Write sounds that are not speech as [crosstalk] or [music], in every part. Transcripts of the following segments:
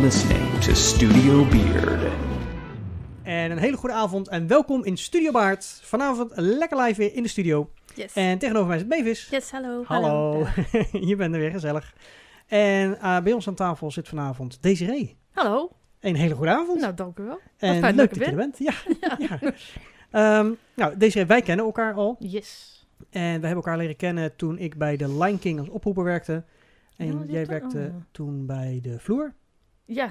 listening to Studio Beard. En een hele goede avond en welkom in Studio Baard. Vanavond lekker live weer in de studio. Yes. En tegenover mij zit Mavis. Yes, hallo. Hallo. [laughs] Je bent er weer, gezellig. En eh, bij ons aan tafel zit vanavond Desiree. Hallo. Een hele goede avond. Nou, dank u wel. en fijn leuk dat je er bent. [laughs] Ja. ja. Ehm, nou, Desiree, wij kennen elkaar al. Yes. En we hebben elkaar leren kennen toen ik bij de Line King als oproeper werkte. En Ja, dit jij werkte Oh. toen bij de vloer, Ja.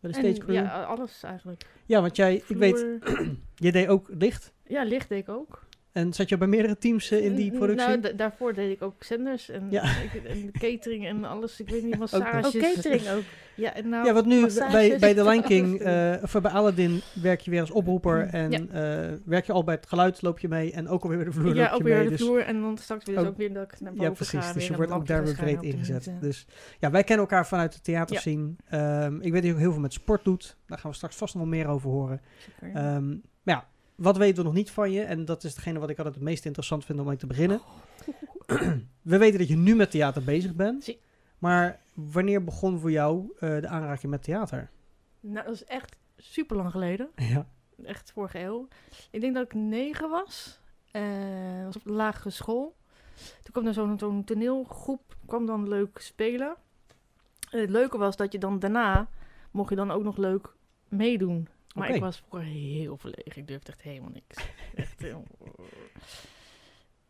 bij de en- stage crew. Ja, Ja, alles eigenlijk. want jij, ik weet, [clears throat] je deed ook licht. Ja, licht deed ik ook. En zat je bij meerdere teams eh, in die N- productie? Nou, da- daarvoor deed ik ook zenders en, Ja. en catering en alles. Ik weet niet, [laughs] Ook- massages. Oh, catering ook. [laughs] Ja, en nou, ja, want nu bij, bij de Line [laughs] King, eh, of bij Aladdin werk je weer als oproeper. En Ja. eh, werk je al bij het geluid, loop je mee. En ook alweer bij de vloer ja, ook weer mee. de dus, vloer en dan straks weer, dus Ook- ook weer dat ik naar boven ja, precies. ga. Dus je wordt ook daar weer breed ingezet. Dus ja, wij kennen elkaar vanuit de theater Ja. zien. Ehm, ik weet dat je ook heel veel met sport doet. Daar gaan we straks vast nog wel meer over horen. Zeker. Ehm, maar ja, wat weten we nog niet van je? En dat is hetgene wat ik altijd het meest interessant vind om mee te beginnen. [clears throat] we weten dat je nu met theater bezig bent. Zie. Maar wanneer begon voor jou eh, de aanraking met theater? Nou, dat is echt super lang geleden. Ja. echt vorige eeuw. Ik denk dat ik negen was. Eh was op de lagere school. Toen kwam er zo'n zo'n toneelgroep, kwam dan leuk spelen. En het leuke was dat je dan daarna, mocht je dan ook nog leuk meedoen. Maar ik was vroeger heel verlegen. Ik durfde echt helemaal niks. echt [laughs] heel...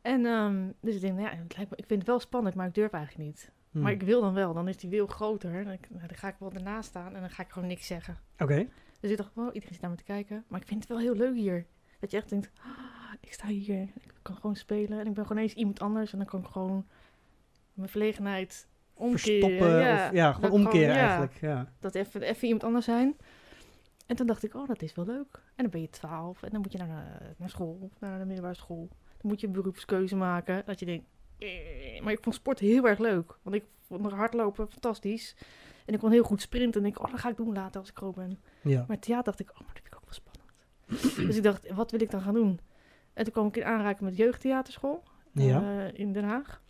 En ehm, dus ik denk, nou ja, het lijkt me, ik vind het wel spannend, maar ik durf eigenlijk niet. Hmm. Maar ik wil dan wel. Dan is die wil groter. Dan, nou, dan ga ik wel ernaast staan en dan ga ik gewoon niks zeggen. Oké. Dus ik dacht, wow, iedereen zit naar me te kijken. Maar ik vind het wel heel leuk hier. Dat je echt denkt, "Ah, ik sta hier, ik kan gewoon spelen. En ik ben gewoon eens iemand anders. En dan kan ik gewoon mijn verlegenheid omkeren. Verstoppen ja, of ja, gewoon omkeren eigenlijk. Ja. Dat even, even iemand anders zijn. En toen dacht ik, oh, dat is wel leuk. En dan ben je twaalf. En dan moet je naar, de- naar school, naar de middelbare school. Dan moet je een beroepskeuze maken. Dat je denkt, eh, maar ik vond sport heel erg leuk. Want ik vond hardlopen fantastisch. En ik kon heel goed sprinten. En ik, oh, dat ga ik doen later als ik groot ben. ja. Maar theater dacht ik, oh, maar dat vind ik ook wel spannend. [clears throat] dus ik dacht, wat wil ik dan gaan doen? En toen kwam ik in aanraking met jeugdtheaterschool Ja. eh, in Den Haag.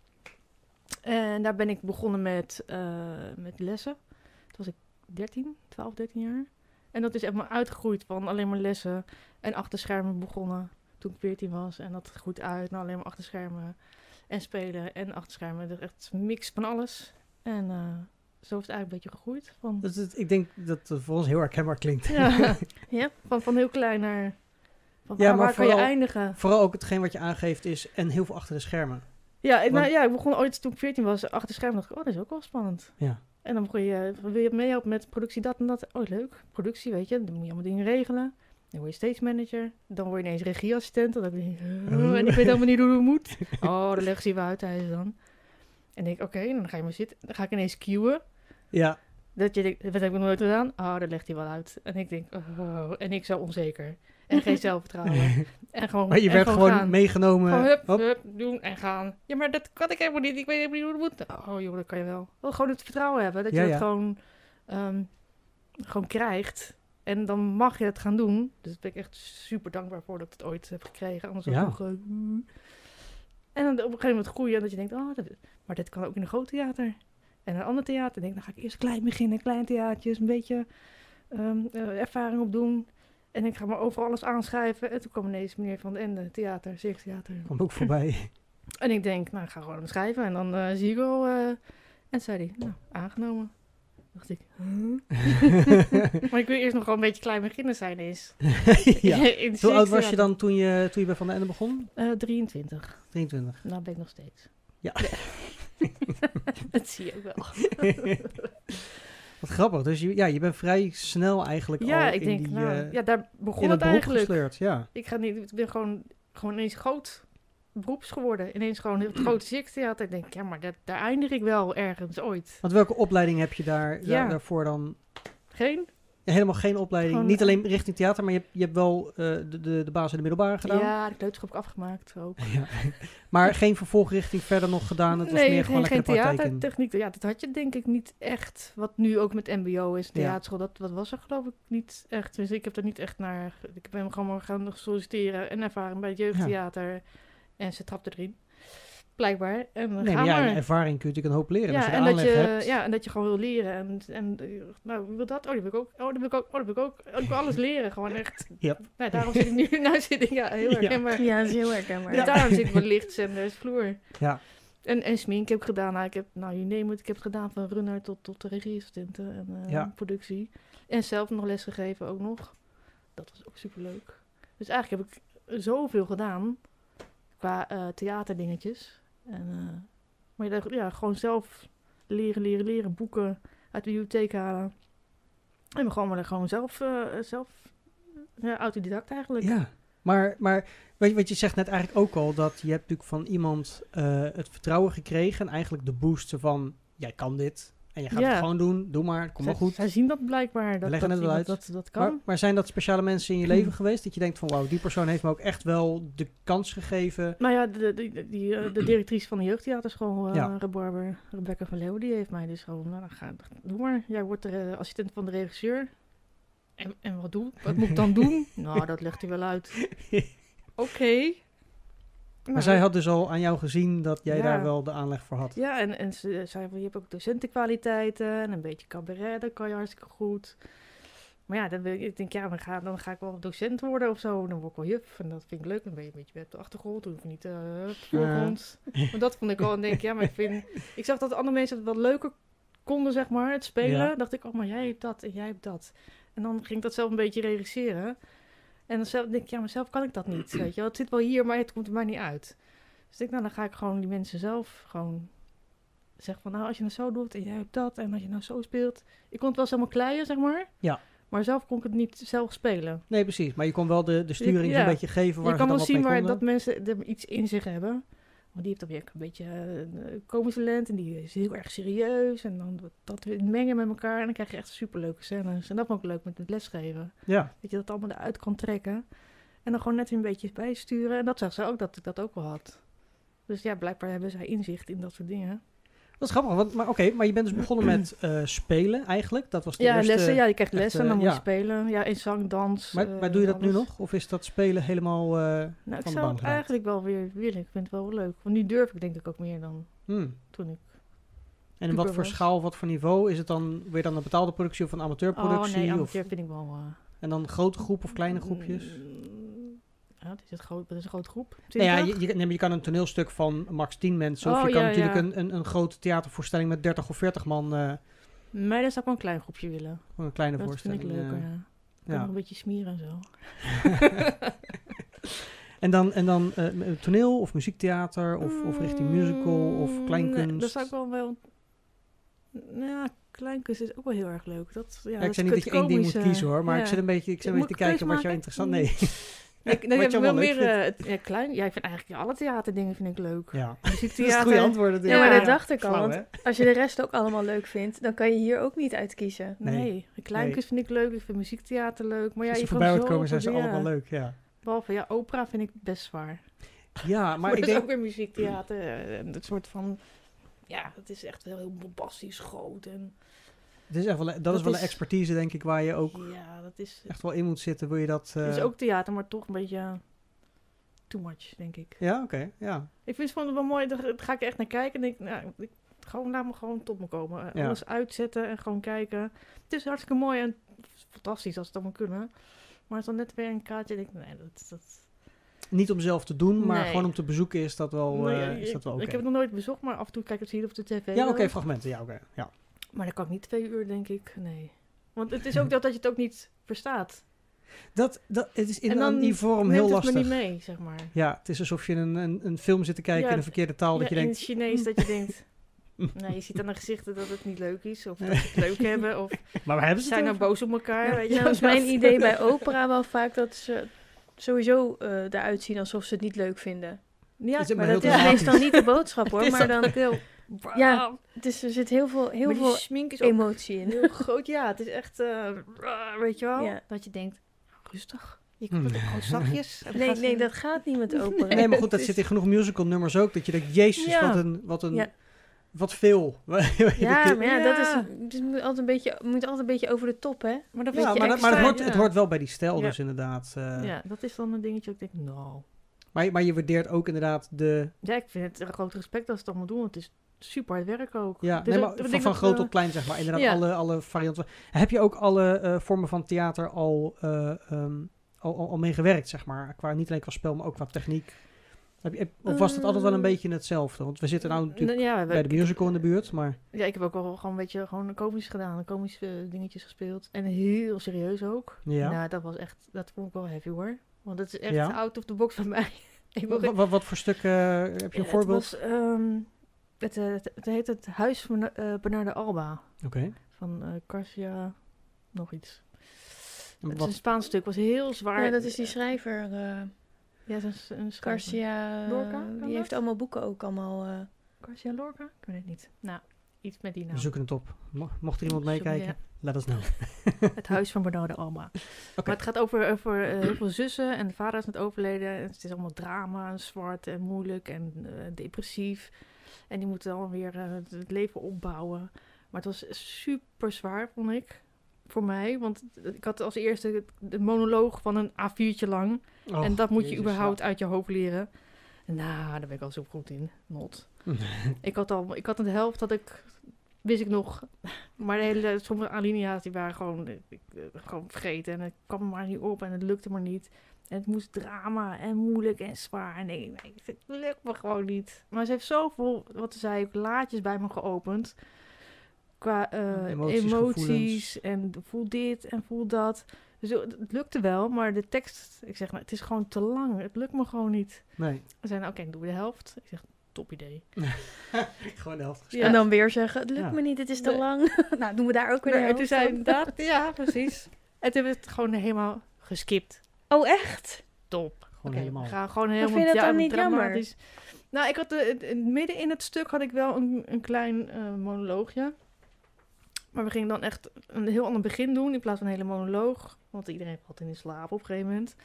En daar ben ik begonnen met, eh, met lessen. Toen was ik 13, 12, 13 jaar. En dat is echt maar uitgegroeid van alleen maar lessen en achter schermen begonnen toen ik 14 was. En dat groeit uit naar alleen maar achter schermen en spelen en achter schermen. Dus echt een mix van alles. En eh, zo is het eigenlijk een beetje gegroeid. Van Dus het- ik denk dat het voor ons heel herkenbaar klinkt. ja, [laughs] ja van, van heel klein naar... Van Ja, waar, maar waar kan je vooral- eindigen? Vooral ook hetgeen wat je aangeeft is en heel veel achter de schermen. Ja, ik, nou, ja, ik begon ooit toen ik 14 was achter schermen. dacht ik, oh, dat is ook wel spannend. Ja. En dan begon je, wil je meehelpen met productie dat en dat? Oh, leuk. Productie, weet je. Dan moet je allemaal dingen regelen. Dan word je stage manager. Dan word je ineens regieassistent. Dan denk ik, oh, en [laughs] ik weet helemaal niet hoe het moet. Oh, dan leg ze even uit tijdens dan. En denk ik, oké, dan ga je maar zitten. Dan ga ik ineens cueën. Ja, Dat je denkt, wat heb ik nog nooit gedaan? Oh, dat legt hij wel uit. En ik denk, oh, en ik zo onzeker. En geen zelfvertrouwen. [laughs] En gewoon, maar je werd gewoon meegenomen. Gewoon hup, hup, doen en gaan. Ja, maar dat kan ik helemaal niet. Ik weet helemaal niet hoe het moet. Oh joh, dat kan je wel. Wel gewoon het vertrouwen hebben. Dat je het ja. gewoon, ehm, gewoon krijgt. En dan mag je het gaan doen. Dus daar ben ik echt super dankbaar voor dat ik het ooit heb gekregen. Anders Ja. nog... eh, en dan op een gegeven moment groeien. En dat je denkt, oh, dat, maar dit kan ook in een groot theater. En een ander theater. denk dan ga ik eerst klein beginnen. Klein theatertjes, een beetje eh, ervaring opdoen. En ik ga maar overal alles aanschrijven. En toen kwam ineens meneer Van den Ende, theater, Theater. Kwam ook voorbij. [laughs] En ik denk, nou, ik ga gewoon hem schrijven. En dan eh, zie ik wel... eh, en zei hij, nou, aangenomen. dacht ik, huh? [laughs] maar ik wil eerst nog gewoon een beetje klein beginnen zijn [laughs] ja. In Hoe oud was je dan toen je, toen je bij Van den Ende begon? Eh, 23. 23. Nou ben ik nog steeds. Ja. dat zie je ook wel. Wat grappig. Dus je, ja, je bent vrij snel eigenlijk ja, al ik in, denk, die, nou, eh, ja, daar begon het het eigenlijk. gesleurd. Ja. Ik, ga niet, ik ben gewoon, gewoon ineens groot beroeps geworden. Ineens gewoon het [clears throat] grote Shakespeare. Ik denk, ja, maar dat, daar eindig ik wel ergens ooit. Want welke opleiding heb je daar, daar- Ja. daarvoor dan? Geen? Ja, helemaal geen opleiding. Gewoon, Niet eh, alleen richting theater, maar je hebt, je hebt wel eh, de, de, de basis in de middelbare gedaan. Ja, de kleuterschap heb ik afgemaakt ook. [laughs] Ja. Maar geen vervolgrichting verder nog gedaan. Het was nee, meer gewoon geen, geen theatertechniek. Ja, dat had je denk ik niet echt. Wat nu ook met mbo is, Ja. theaterschool. Dat, dat was er geloof ik niet echt. Dus ik heb er niet echt naar... Ik ben gewoon maar gaan solliciteren en ervaren bij het jeugdtheater. En ze trapte erin. Blijkbaar. En Nee, maar ja, maar. ervaring kun je natuurlijk een hoop leren. als Ja je en, dat aanleg je, hebt. ja, en dat je gewoon wil leren. En, en eh, nou, wil dat? Oh, die wil ik ook. Oh, dat wil ik ook. Oh, dat wil ik ook. Oh, ik wil alles leren. Gewoon echt. [laughs] Yep. Nou, daarom zit ik nu. [laughs] Nou zit ik ja, heel erg Ja. Ja, dat is heel herkenbaar. Ja. Daarom zit ik met lichtzenders, vloer. Ja. En, en smink heb ik gedaan. Nou, ik heb, nou, je neemt het. Ik heb het gedaan van runner tot, tot de regieassistenten en eh, Ja. productie. En zelf nog les gegeven ook nog. Dat was ook superleuk. Dus eigenlijk heb ik zoveel gedaan qua eh, theaterdingetjes. En, eh, maar je, ja, gewoon zelf leren, leren, leren. Boeken uit de bibliotheek halen. En gewoon maar gewoon zelf, eh, zelf ja, autodidact eigenlijk. Ja, maar, maar weet je wat je zegt net eigenlijk ook al, dat je hebt natuurlijk van iemand eh, het vertrouwen gekregen en eigenlijk de boost van, jij kan dit en je gaat Ja. het gewoon doen, doe maar, kom maar goed. Zij zien dat blijkbaar. Dat, leggen dat, het wel uit. dat, dat kan. Maar, maar zijn dat speciale mensen in je [clears throat] leven geweest dat je denkt van, wauw, die persoon heeft me ook echt wel de kans gegeven? Nou ja, de, de, die, eh, de directrice van de jeugdtheaterschool, uh, Ja. Rebarber, Rebecca van Leeuwen, die heeft mij dus gewoon, nou dan ga, doe maar. Jij wordt de eh, assistent van de regisseur. En, en wat doe Wat moet ik dan [laughs] doen? nou, dat legt hij wel uit. [laughs] Oké. Maar zij had dus al aan jou gezien dat jij Ja. daar wel de aanleg voor had. Ja, en, en ze zei van, je hebt ook docentenkwaliteiten en een beetje cabaret, dat kan je hartstikke goed. Maar ja, dan wil ik, ik denk, ja, dan ga, dan ga ik wel docent worden of zo. Dan word ik wel juf en dat vind ik leuk. Dan ben je een beetje op de achtergrond, hoef je niet eh, de voorgrond. Maar dat vond ik wel, en denk ik, ja, maar ik vind... Ik zag dat andere mensen het wat leuker konden, zeg maar, het spelen. Ja. dacht ik, oh, maar jij hebt dat en jij hebt dat. En dan ging ik dat zelf een beetje regisseren. En dan zelf denk ik, ja, maar zelf kan ik dat niet, weet je wel. Het zit wel hier, maar het komt er maar niet uit. Dus ik denk, nou, dan ga ik gewoon die mensen zelf gewoon zeggen van, nou, als je het zo doet en jij hebt dat en als je nou zo speelt. Ik kon het wel helemaal kleien, zeg maar. Ja. Maar zelf kon ik het niet zelf spelen. Nee, precies. Maar je kon wel de, de sturing Ja. zo'n beetje geven waar je kan wel zien waar dat mensen er iets in zich hebben. Want die heeft dan weer een beetje uh, komisch talent en die is heel erg serieus. En dan dat- dat weer mengen met elkaar en dan krijg je echt superleuke scènes. En dat vond ik leuk met het lesgeven. Ja, Dat je dat allemaal eruit kan trekken. En dan gewoon net een beetje bijsturen. En dat zag ze ook dat ik dat ook wel had. Dus ja, blijkbaar hebben zij inzicht in dat soort dingen. Dat is grappig. Want, maar oké, maar je bent dus begonnen met [clears throat] eh, spelen eigenlijk. Dat was de Ja, eerste... lessen. Ja, je krijgt lessen en dan moet je ja. spelen. Ja, in zang, dans. Maar, eh, maar doe je dat nu nog? Of is dat spelen helemaal... eh, Nou, ik van de zou het eigenlijk wel weer willen. Ik vind het wel leuk. Want nu durf ik denk ik ook meer dan hmm. toen ik... En in wat voor schaal, wat voor niveau? Is het dan weer dan een betaalde productie of een amateurproductie? Oh nee, of, amateur vind ik wel... en dan grote groep of kleine groepjes? Ja, wat is het groot? Is een grote groep? Nou ja, 20? je, je, nee, maar je kan een toneelstuk van max 10 mensen. Of Oh, je kan natuurlijk ja. Een, een, een grote theatervoorstelling met 30 of 40 man. eh Nee, dat zou ik wel een klein groepje willen. gewoon een kleine Dat vind voorstelling. ik leuker, eh, ja. Kan ja. nog een beetje smieren en zo. [laughs] En dan, en dan eh, toneel of muziektheater of, of richting musical of Mm, kleinkunst. Nee, dat zou ik wel wel... Nou ja, kleinkunst is ook wel heel erg leuk. Dat, ja, Ja, dat ik zei niet dat je één ding moet kiezen hoor, maar Ja. ik zit een beetje, ik zit een beetje te kijken wat jou interessant... Nee. [laughs] Ik, je heb wel meer... het- ja, klein, ja, ik vind eigenlijk alle theaterdingen vind ik leuk. Ja, [laughs] dat is het goede antwoord. Ja, maar Ja. dat dacht ik al. Want als je de rest ook allemaal leuk vindt, dan kan je hier ook niet uitkiezen. Nee. Nee, kleinkunst vind ik leuk. Ik vind muziektheater leuk. Maar ja, Als je kan voorbij wordt komen zijn ze allemaal leuk, ja. Behalve, ja, opera vind ik best zwaar. Ja, [laughs] Maar, maar ik denk... ook weer muziektheater. eh, dat soort van... Ja, dat is echt wel heel bombastisch groot. En Het is echt wel, dat, is wel een is- expertise denk ik waar je ook ja, dat is... echt wel in moet zitten. Wil je dat... Het is eh, ook theater, maar toch een beetje too much, denk ik. Ja, oké, ja. Ik vind het wel mooi, daar ga ik echt naar kijken. En denk, nou, ik, gewoon laat me gewoon tot me komen. Eh, Ja. Alles uitzetten en gewoon kijken. Het is hartstikke mooi en fantastisch als het allemaal kunnen. Maar als dan net weer een kaartje, denk ik, nee, dat... dat Niet om zelf te doen, maar Nee. gewoon om te bezoeken is dat wel, Nee, eh, ik- is dat wel oké. Ik heb het nog nooit bezocht, maar af en toe kijk ik het hier op de tv. Ja, oké, fragmenten, ja, oké. ja. Maar dan kan ik niet twee uur, denk ik. Nee. Want het is ook dat, dat je het ook niet verstaat. Dat, dat, het is in dan die vorm heel het lastig. me niet mee, zeg maar. Ja, het is alsof je een, een, een film zit te kijken Ja, in een verkeerde taal. dat je in denkt, het Chinees dat je denkt... [laughs] Nou, je ziet aan de gezichten dat het niet leuk is. Of dat ze het leuk [laughs] hebben. Of maar waar hebben ze zijn het nou boos op elkaar. Ja, weet je nou wel. is mijn Dat- [laughs] idee bij opera wel vaak dat ze sowieso eh eruit zien alsof ze het niet leuk vinden. Ja, Is het Maar dat is meestal niet de boodschap hoor, Het is maar dan... heel... Ja, het is, er zit heel veel, heel veel smink is ook emotie in. heel [laughs] groot. Ja, het is echt... eh, weet je wel? Ja. Dat je denkt, rustig. Je kan Hmm. het ook gewoon [laughs] zachtjes. Nee, gaat nee, dat gaat niet met opera. Nee, maar goed, dat zit in genoeg musical nummers ook. Dat je denkt, jezus, Ja. wat een... Wat, een, Ja. wat veel. [laughs] Ja, maar ja, dat is, is moet altijd een beetje, moet altijd een beetje over de top, hè? Maar dat maar, dat, maar het, hoort, ja. het hoort wel bij die stijl Ja. dus inderdaad. eh. Ja, dat is dan een dingetje dat ik denk, nou... Maar, maar je waardeert ook inderdaad de... Ja, ik vind het een groot respect dat ze het allemaal doen. want Het is super hard werk ook. Ja, nee, maar ik van, van dat, groot eh, tot klein, zeg maar. Inderdaad, ja. alle, alle varianten. Heb je ook alle eh, vormen van theater al, ehm, al, al, al meegewerkt, zeg maar? Qua, niet alleen qua spel, maar ook qua techniek. Heb je, of was het altijd wel een Eh, beetje hetzelfde? Want we zitten nou natuurlijk ja, we- bij de musical in de buurt, maar... Ja, ik heb ook wel gewoon een beetje gewoon komisch gedaan. Komische dingetjes gespeeld. En heel serieus ook. Ja. Nou, dat was echt, dat vond ik wel heavy hoor. Want het is echt Ja? out of the box bij mij. [laughs] ik Wat, wat, wat voor stukken, heb je een Ja, voorbeeld? Het, was, ehm, het, eh, het, het heet het Huis van eh Bernardo Alba. Oké. Van eh Garcia, nog iets. Het is een Spaans stuk, was heel zwaar. Ja, dat is die schrijver, eh Ja, is een, een schrijver. Garcia. Lorca, die dat? heeft allemaal boeken ook allemaal. eh, Garcia Lorca? Ik weet het niet. Nou, iets met die naam. we zoeken het op. Mo- Mocht er iemand meekijken, ja. let us know. [laughs] Het huis van Bernardo Alba. Maar het gaat over, over eh, heel veel zussen en de vader is net overleden. En het is allemaal drama en zwart en moeilijk en eh, depressief. En die moeten dan weer eh, het- leven opbouwen. Maar het was super zwaar, vond ik. Voor mij, want ik had als eerste de monoloog van een A4'tje lang. Oh, en dat moet je überhaupt uit je hoofd leren. Nou, daar ben ik al zo goed in. Not. [laughs] Ik had al, ik had een helft dat ik, wist ik nog. Maar de hele, sommige alinea's die waren gewoon, ik, ik, eh, gewoon vergeten. En het kwam er maar niet op en het lukte maar niet. En het moest drama en moeilijk en zwaar. En ik denk, nee, het lukt me gewoon niet. Maar ze heeft zoveel, wat ze zei, ook laadjes bij me geopend. Qua eh, Emoties, emoties, en voel dit en voel dat. Dus het lukte wel, maar de tekst, ik zeg, nou, het is gewoon te lang. Het lukt me gewoon niet. Nee, Ze zei, nou, oké, dan doen we de helft. Ik zeg, top idee. [laughs] gewoon de helft. Ja. En dan weer zeggen: Het lukt Ja. me niet, het is te Nee. lang. [laughs] nou, doen we daar ook weer. de Nee, en toen helft zei van. inderdaad, [laughs] ja, precies. En toen hebben we het gewoon helemaal geskipt. Oh, echt? Top. Gewoon Oké, helemaal. we gaan gewoon helemaal vind je dat dan niet dramatisch. Nou, ik had de, het- midden in het stuk had ik wel een, een klein eh, monoloogje. Maar we gingen dan echt een heel ander begin doen in plaats van een hele monoloog. Want iedereen valt in slaap op een gegeven moment.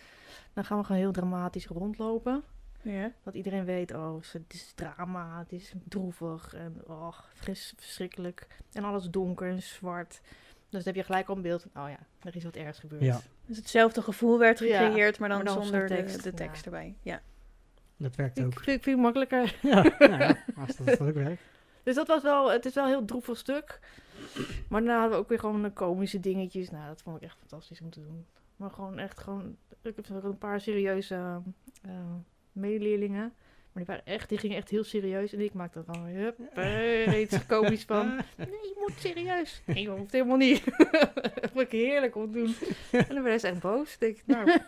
Dan gaan we gewoon heel dramatisch rondlopen. Ja. Dat iedereen weet, oh, het is drama, het is droevig en oh, fris, verschrikkelijk. En alles donker en zwart. Dus dan heb je gelijk al een beeld van, oh ja, er is wat ergs gebeurd. Ja. Dus hetzelfde gevoel werd Ja, gecreëerd, maar dan, maar dan zonder zonder de, tekst, de erbij. Ja. Dat werkt Ik ook. vind, vind het makkelijker. [laughs] Ja, nou ja, als dat ook werkt. Dus dat was wel, het is wel een heel droevig stuk. Maar daarna hadden we ook weer gewoon een komische dingetjes. Nou, dat vond ik echt fantastisch om te doen. Maar gewoon echt gewoon, ik heb ook een paar serieuze eh, medeleerlingen. Maar die, waren echt, die gingen echt heel serieus. En ik maakte er gewoon, hup, iets komisch van. [laughs] Nee, je moet serieus. Nee, je hoeft helemaal niet. [laughs] dat vond ik heerlijk om te doen. En dan werden ze echt boos. Ik nou... [laughs]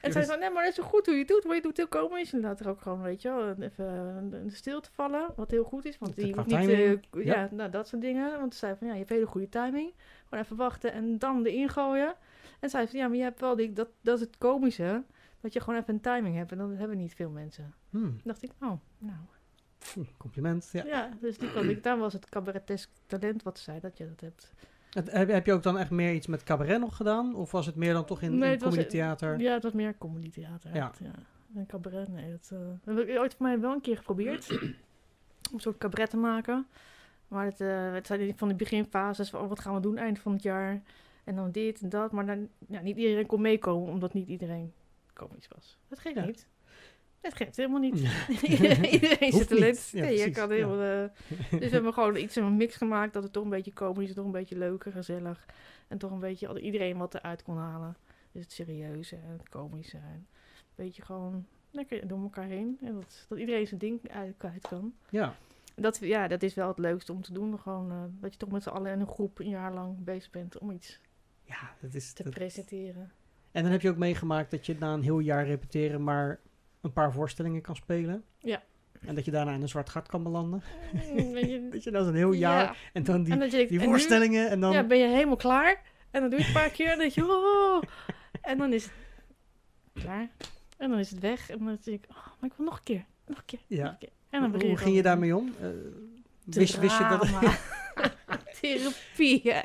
En zei ze van, nee, maar dat is zo goed hoe je het doet. Maar je doet heel komisch. En laat er ook gewoon, weet je wel, even stilte vallen. Wat heel goed is. Want die hoeft niet... eh, Ja. ja, nou, dat soort dingen. Want ze zei van, ja, je hebt hele goede timing. Gewoon even wachten en dan erin gooien. En zei van, ja, maar je hebt wel die... Dat, dat is het komische. Dat je gewoon even een timing hebt. En dat hebben niet veel mensen. Hmm, dacht ik, oh, nou... hm, compliment. Ja. Ja, dus die kan ik... Daar was het cabaretesk talent wat ze zei, dat je dat hebt. Het- Heb, heb je ook dan echt meer iets met cabaret nog gedaan? Of was het meer dan toch in, Nee, in comedy theater? Ja, het was meer comedy theater. Ja. ja. En cabaret, nee. Dat, eh, dat heb ik ooit voor mij wel een keer geprobeerd. [clears throat] om een soort cabaret te maken. Maar het, eh, het zijn van die beginfases van oh, wat gaan we doen eind van het jaar. En dan dit en dat. Maar dan, ja, niet iedereen kon meekomen, omdat niet iedereen komisch was. Dat geeft Ja. niet. Dat geeft helemaal niet. [laughs] Iedereen zit niet. Ja, nee, je kan ja. heel... eh, dus we hebben gewoon iets in een mix gemaakt dat het toch een beetje komisch is, toch een beetje leuker, gezellig. En toch een beetje iedereen wat eruit kon halen. Dus het serieuze en het komische. En een beetje gewoon lekker door elkaar heen. En dat, dat iedereen zijn ding uit, kwijt kan. Ja. Dat, ja, dat is wel het leukste om te doen. Gewoon, eh, dat je toch met z'n allen in een groep een jaar lang bezig bent om iets ja, dat is... te dat- presenteren. En dan heb je ook meegemaakt dat je na een heel jaar repeteren maar een paar voorstellingen kan spelen. Ja. En dat je daarna in een zwart gat kan belanden. Mm, weet je, [laughs] Dat je dan zo'n heel jaar Ja. en dan die, En denkt, die en nu- voorstellingen en dan... Ja, ben je helemaal klaar. En dan doe je het een paar keer en dan je, oh. En dan is het klaar. En dan is het weg. En dan denk ik, oh, maar ik wil nog een keer. Nog een keer. Ja. Nog een keer. En dan Hoe ging je daarmee om? Eh, wist, wist, je dat. [laughs] Therapie, ja.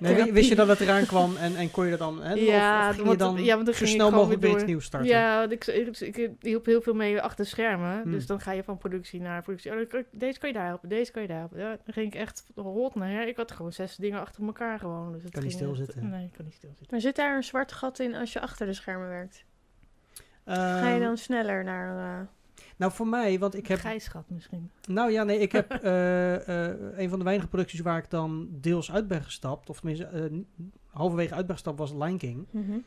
nee, wi- wist je dat het eraan kwam en, en kon je dat dan... Hè, Ja, of, of ging je want- dan ja, want dan zo snel gewoon mogelijk weer door. nieuws starten? Ja, want ik, ik, ik hielp heel veel mee achter de schermen. Hmm. Dus dan ga je van productie naar productie. Oh, deze kan je daar helpen, deze kan je daar helpen. Ja, dan ging ik echt rot naar her. Ik had gewoon zes dingen achter elkaar gewoon. Dus het Kan niet echt- stilzitten. Nee, ik kan niet stilzitten. Maar zit daar een zwart gat in als je achter de schermen werkt? Ga je Ehm, dan sneller naar... eh, Nou, voor mij, want ik heb... Gijsgat misschien. Nou ja, nee, ik heb [laughs] eh, eh, een van de weinige producties waar ik dan deels uit ben gestapt. Of tenminste, eh, halverwege uit ben gestapt was Lion King. mhm.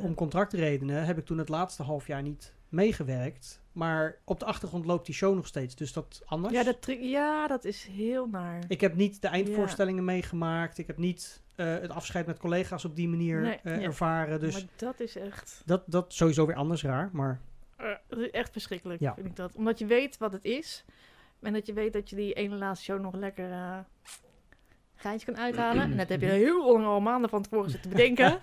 Om contractredenen heb ik toen het laatste half jaar niet meegewerkt. Maar op de achtergrond loopt die show nog steeds, dus dat anders. Ja dat, ja, dat is heel naar. Ik heb niet de eindvoorstellingen meegemaakt. Ik heb niet het afscheid met collega's op die manier Nee, ja. ervaren. Dus Maar dat is echt, dat, dat sowieso weer anders raar. Maar echt verschrikkelijk, Ja. vind ik dat. Omdat je weet wat het is. En dat je weet dat je die ene laatste show nog lekker eh geintje kan uithalen. en dat heb je heel lang al maanden van tevoren zitten bedenken.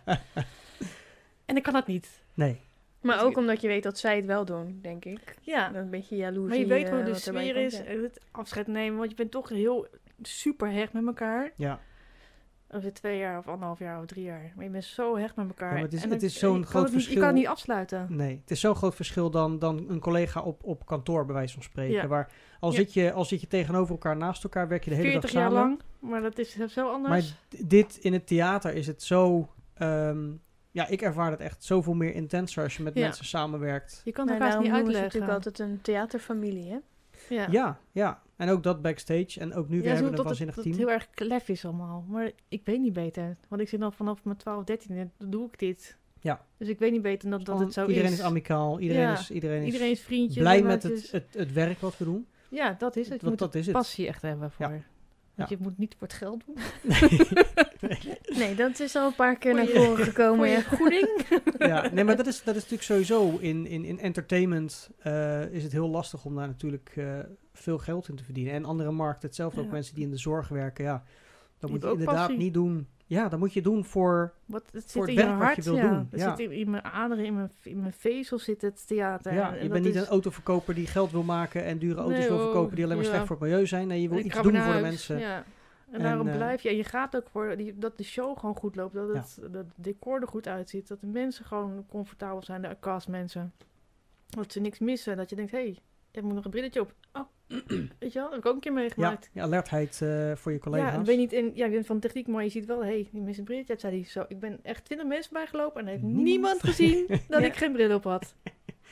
[laughs] en dan kan dat niet. nee. Maar Dus ook ik- omdat je weet dat zij het wel doen, denk ik. Ja, Een beetje jaloers. maar je weet hoe de sfeer is. en Het afscheid nemen. Want je bent toch heel super hecht met elkaar. Ja. Of het twee jaar of anderhalf jaar of drie jaar. Maar je bent zo hecht met elkaar. Ja, maar het is- En het is zo'n je kan groot het niet- Je verschil. kan het niet afsluiten. Nee, het is zo'n groot verschil dan, dan een collega op, op kantoor, bij wijze van spreken. Ja. Waar al, Ja. zit je, al zit je tegenover elkaar, naast elkaar, werk je de hele dag 40 jaar samen. lang. Maar dat is zo anders. Maar dit in het theater is het zo... ehm, ja, ik ervaar het echt zoveel meer intenser als je met Ja. mensen samenwerkt. je kan elkaar daarom niet noemen ze uitleggen. natuurlijk altijd een theaterfamilie, hè? Ja. Ja. En ook dat backstage. En ook nu weer hebben we een waanzinnig dat team. het heel erg klef is allemaal. Maar ik weet niet beter. Want ik zit al vanaf mijn 12, 13 dan doe ik dit. Ja. Dus ik weet niet beter dat, dat het zo iedereen is. is amicaal. Iedereen, Ja. is, iedereen is Iedereen is vriendje. blij met het, het, het werk wat we doen. Ja, dat is het. Je Want moet dat is het. passie echt hebben voor. Ja. Want je moet niet voor het geld doen. [laughs] [laughs] Nee, dat is al een paar keer naar voren gekomen. ja. goeding. [laughs] ja, nee, maar dat is, dat is natuurlijk sowieso in, in, in entertainment eh, is het heel lastig om daar natuurlijk eh, veel geld in te verdienen. En andere markten hetzelfde, ook mensen die in de zorg werken, ja. Dan moet je inderdaad passie. niet doen. Ja, dan moet je doen voor. Wat, het Voor zit het in je werk wat je hart, wil ja. doen, Het ja. zit in, in mijn aderen, in mijn, in mijn vezel zit het theater. Ja, En je dat bent niet is- een autoverkoper die geld wil maken en dure auto's Nee, wil oh, verkopen die alleen maar ja. slecht voor het milieu zijn. Nee, je wil En iets doen voor de mensen. Ja. En, En, daarom eh, blijf je. En je gaat ook voor die, dat de show gewoon goed loopt. Dat het, dat het decor er goed uitziet. Dat de mensen gewoon comfortabel zijn, de castmensen. Dat ze niks missen. Dat je denkt, hé, hey, ik moet nog een brilletje op. Oh, [clears throat] weet je wel? Dat heb ik ook een keer Ja, meegemaakt. ja, alertheid eh, voor je Ja, collega's. ik weet niet in, ja, ik ben van techniek, maar je ziet wel, hé, hey, die mensen een brilletje uit. Zei hij zo. Ik ben echt twintig mensen bijgelopen en er heeft Niemand. niemand [laughs] gezien dat Ja. ik geen bril op had.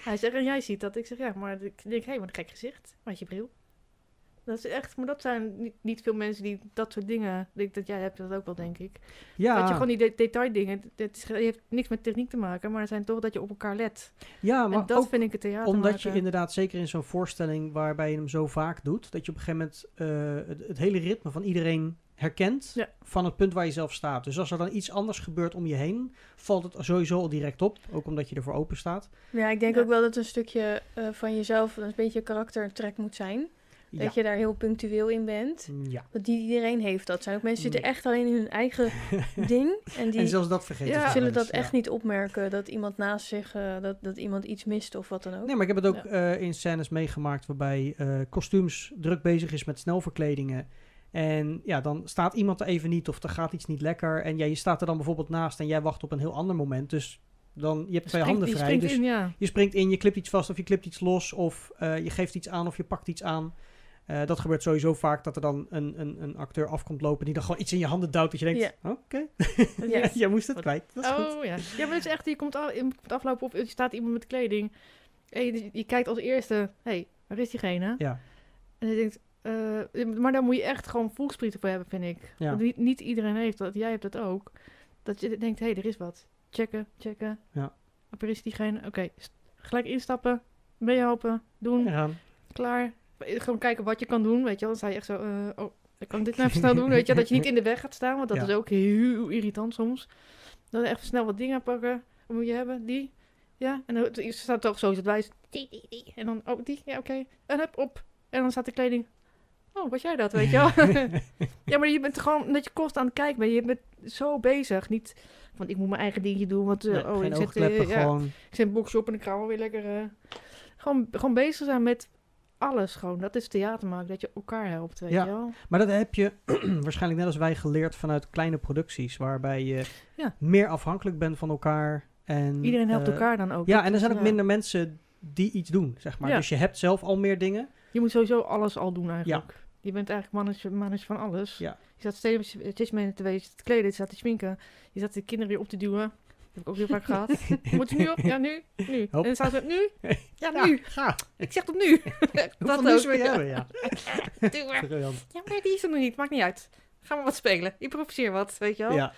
Hij zegt, en jij ziet dat. Ik zeg, ja, maar ik denk, hé, hey, wat een gek gezicht. Had je bril? Dat is echt, maar dat zijn niet, niet veel mensen die dat soort dingen. Ik denk dat jij hebt dat ook wel, denk ik. ja, Dat je gewoon die de- detaildingen, het is, heeft niks met techniek te maken, maar het zijn toch dat je op elkaar let. ja, maar en dat ook vind ik het theater Omdat maken. je inderdaad, zeker in zo'n voorstelling waarbij je hem zo vaak doet, dat je op een gegeven moment eh, het, het hele ritme van iedereen herkent Ja. van het punt waar je zelf staat. Dus als er dan iets anders gebeurt om je heen, valt het sowieso al direct op. Ook omdat je ervoor open staat. Ja, ik denk Ja. ook wel dat een stukje eh, van jezelf een beetje karaktertrek moet zijn. Ja. Dat je daar heel punctueel in bent. ja. Want die iedereen heeft dat. Zijn ook mensen zitten echt alleen in hun eigen [laughs] ding. En die en zelfs dat vergeten Ja. ze zullen dat echt niet opmerken. Dat iemand naast zich, eh, dat, dat iemand iets mist of wat dan ook. Nee, maar ik heb het ook eh, in scènes meegemaakt waarbij eh, kostuums druk bezig is met snelverkledingen. En ja, dan staat iemand er even niet of er gaat iets niet lekker. En ja, je staat er dan bijvoorbeeld naast en jij wacht op een heel ander moment. Dus dan, je hebt twee handen vrij. Dus in, ja. je springt in, je klipt iets vast of je klipt iets los. Of je geeft iets aan of je pakt iets aan. Eh, dat gebeurt sowieso vaak dat er dan een, een, een acteur afkomt lopen die dan gewoon iets in je handen duwt. Dat je denkt, oké, [laughs] Ja. [laughs] jij moest het kwijt. Dat is goed. Oh ja. Ja, maar het is echt, je komt, af, je komt aflopen of er staat iemand met kleding. En je, je kijkt als eerste, hé, hey, waar is diegene? Ja. En je denkt, eh, maar daar moet je echt gewoon voelsprieten voor hebben, vind ik. Ja. Want niet, niet iedereen heeft dat, jij hebt dat ook. Dat je denkt, hé, hey, er is wat. Checken, checken. Ja. Waar is diegene? Oké, gelijk instappen, meehelpen, doen, Ja. klaar. Gewoon kijken wat je kan doen, weet je wel. Dan sta je echt zo, eh, oh, ik kan dit nou even snel doen, weet je. Dat je niet in de weg gaat staan, want dat Ja. is ook heel irritant soms. Dan even snel wat dingen pakken. Wat moet je hebben? Die? Ja, en dan staat toch zo het wijs. Die, die, die. En dan, oh, die, ja, oké. En hup, op. En dan staat de kleding. Oh, was jij dat, weet je wel? [laughs] ja, maar je bent gewoon, dat je kost aan het kijken bent. Je bent zo bezig. Niet van, ik moet mijn eigen dingetje doen, want, eh, oh, ik zit, ja, gewoon. ik zit in en ik ga wel weer lekker... gewoon, gewoon bezig zijn met alles gewoon. Dat is theater maken, dat je elkaar helpt, weet Ja. je wel? Maar dat heb je [clears throat] waarschijnlijk net als wij geleerd vanuit kleine producties, waarbij je Ja. meer afhankelijk bent van elkaar. En, Iedereen helpt eh, elkaar dan ook. Ja, en er zijn ook minder mensen die iets doen, zeg maar. Ja. Dus je hebt zelf al meer dingen. Je moet sowieso alles al doen eigenlijk. Je bent eigenlijk mannetje, mannetje van alles. Ja. Je staat steeds steeds mee te wezen, te kleden, je staat te schminken. Je staat de kinderen weer op te duwen. Heb ik ook heel vaak gehad. [laughs] Moet je nu op? Ja, nu. Nu. Hop. En dan staat het nu? Ja, Ja, nu. ga. Ik zeg tot nu. [laughs] Dat nieuws ook. wil je hebben? Ja. [laughs] Doe maar. Ja, maar die is er nog niet. Maakt niet uit. Ga maar wat spelen. Improviseer wat, weet je wel. Ja,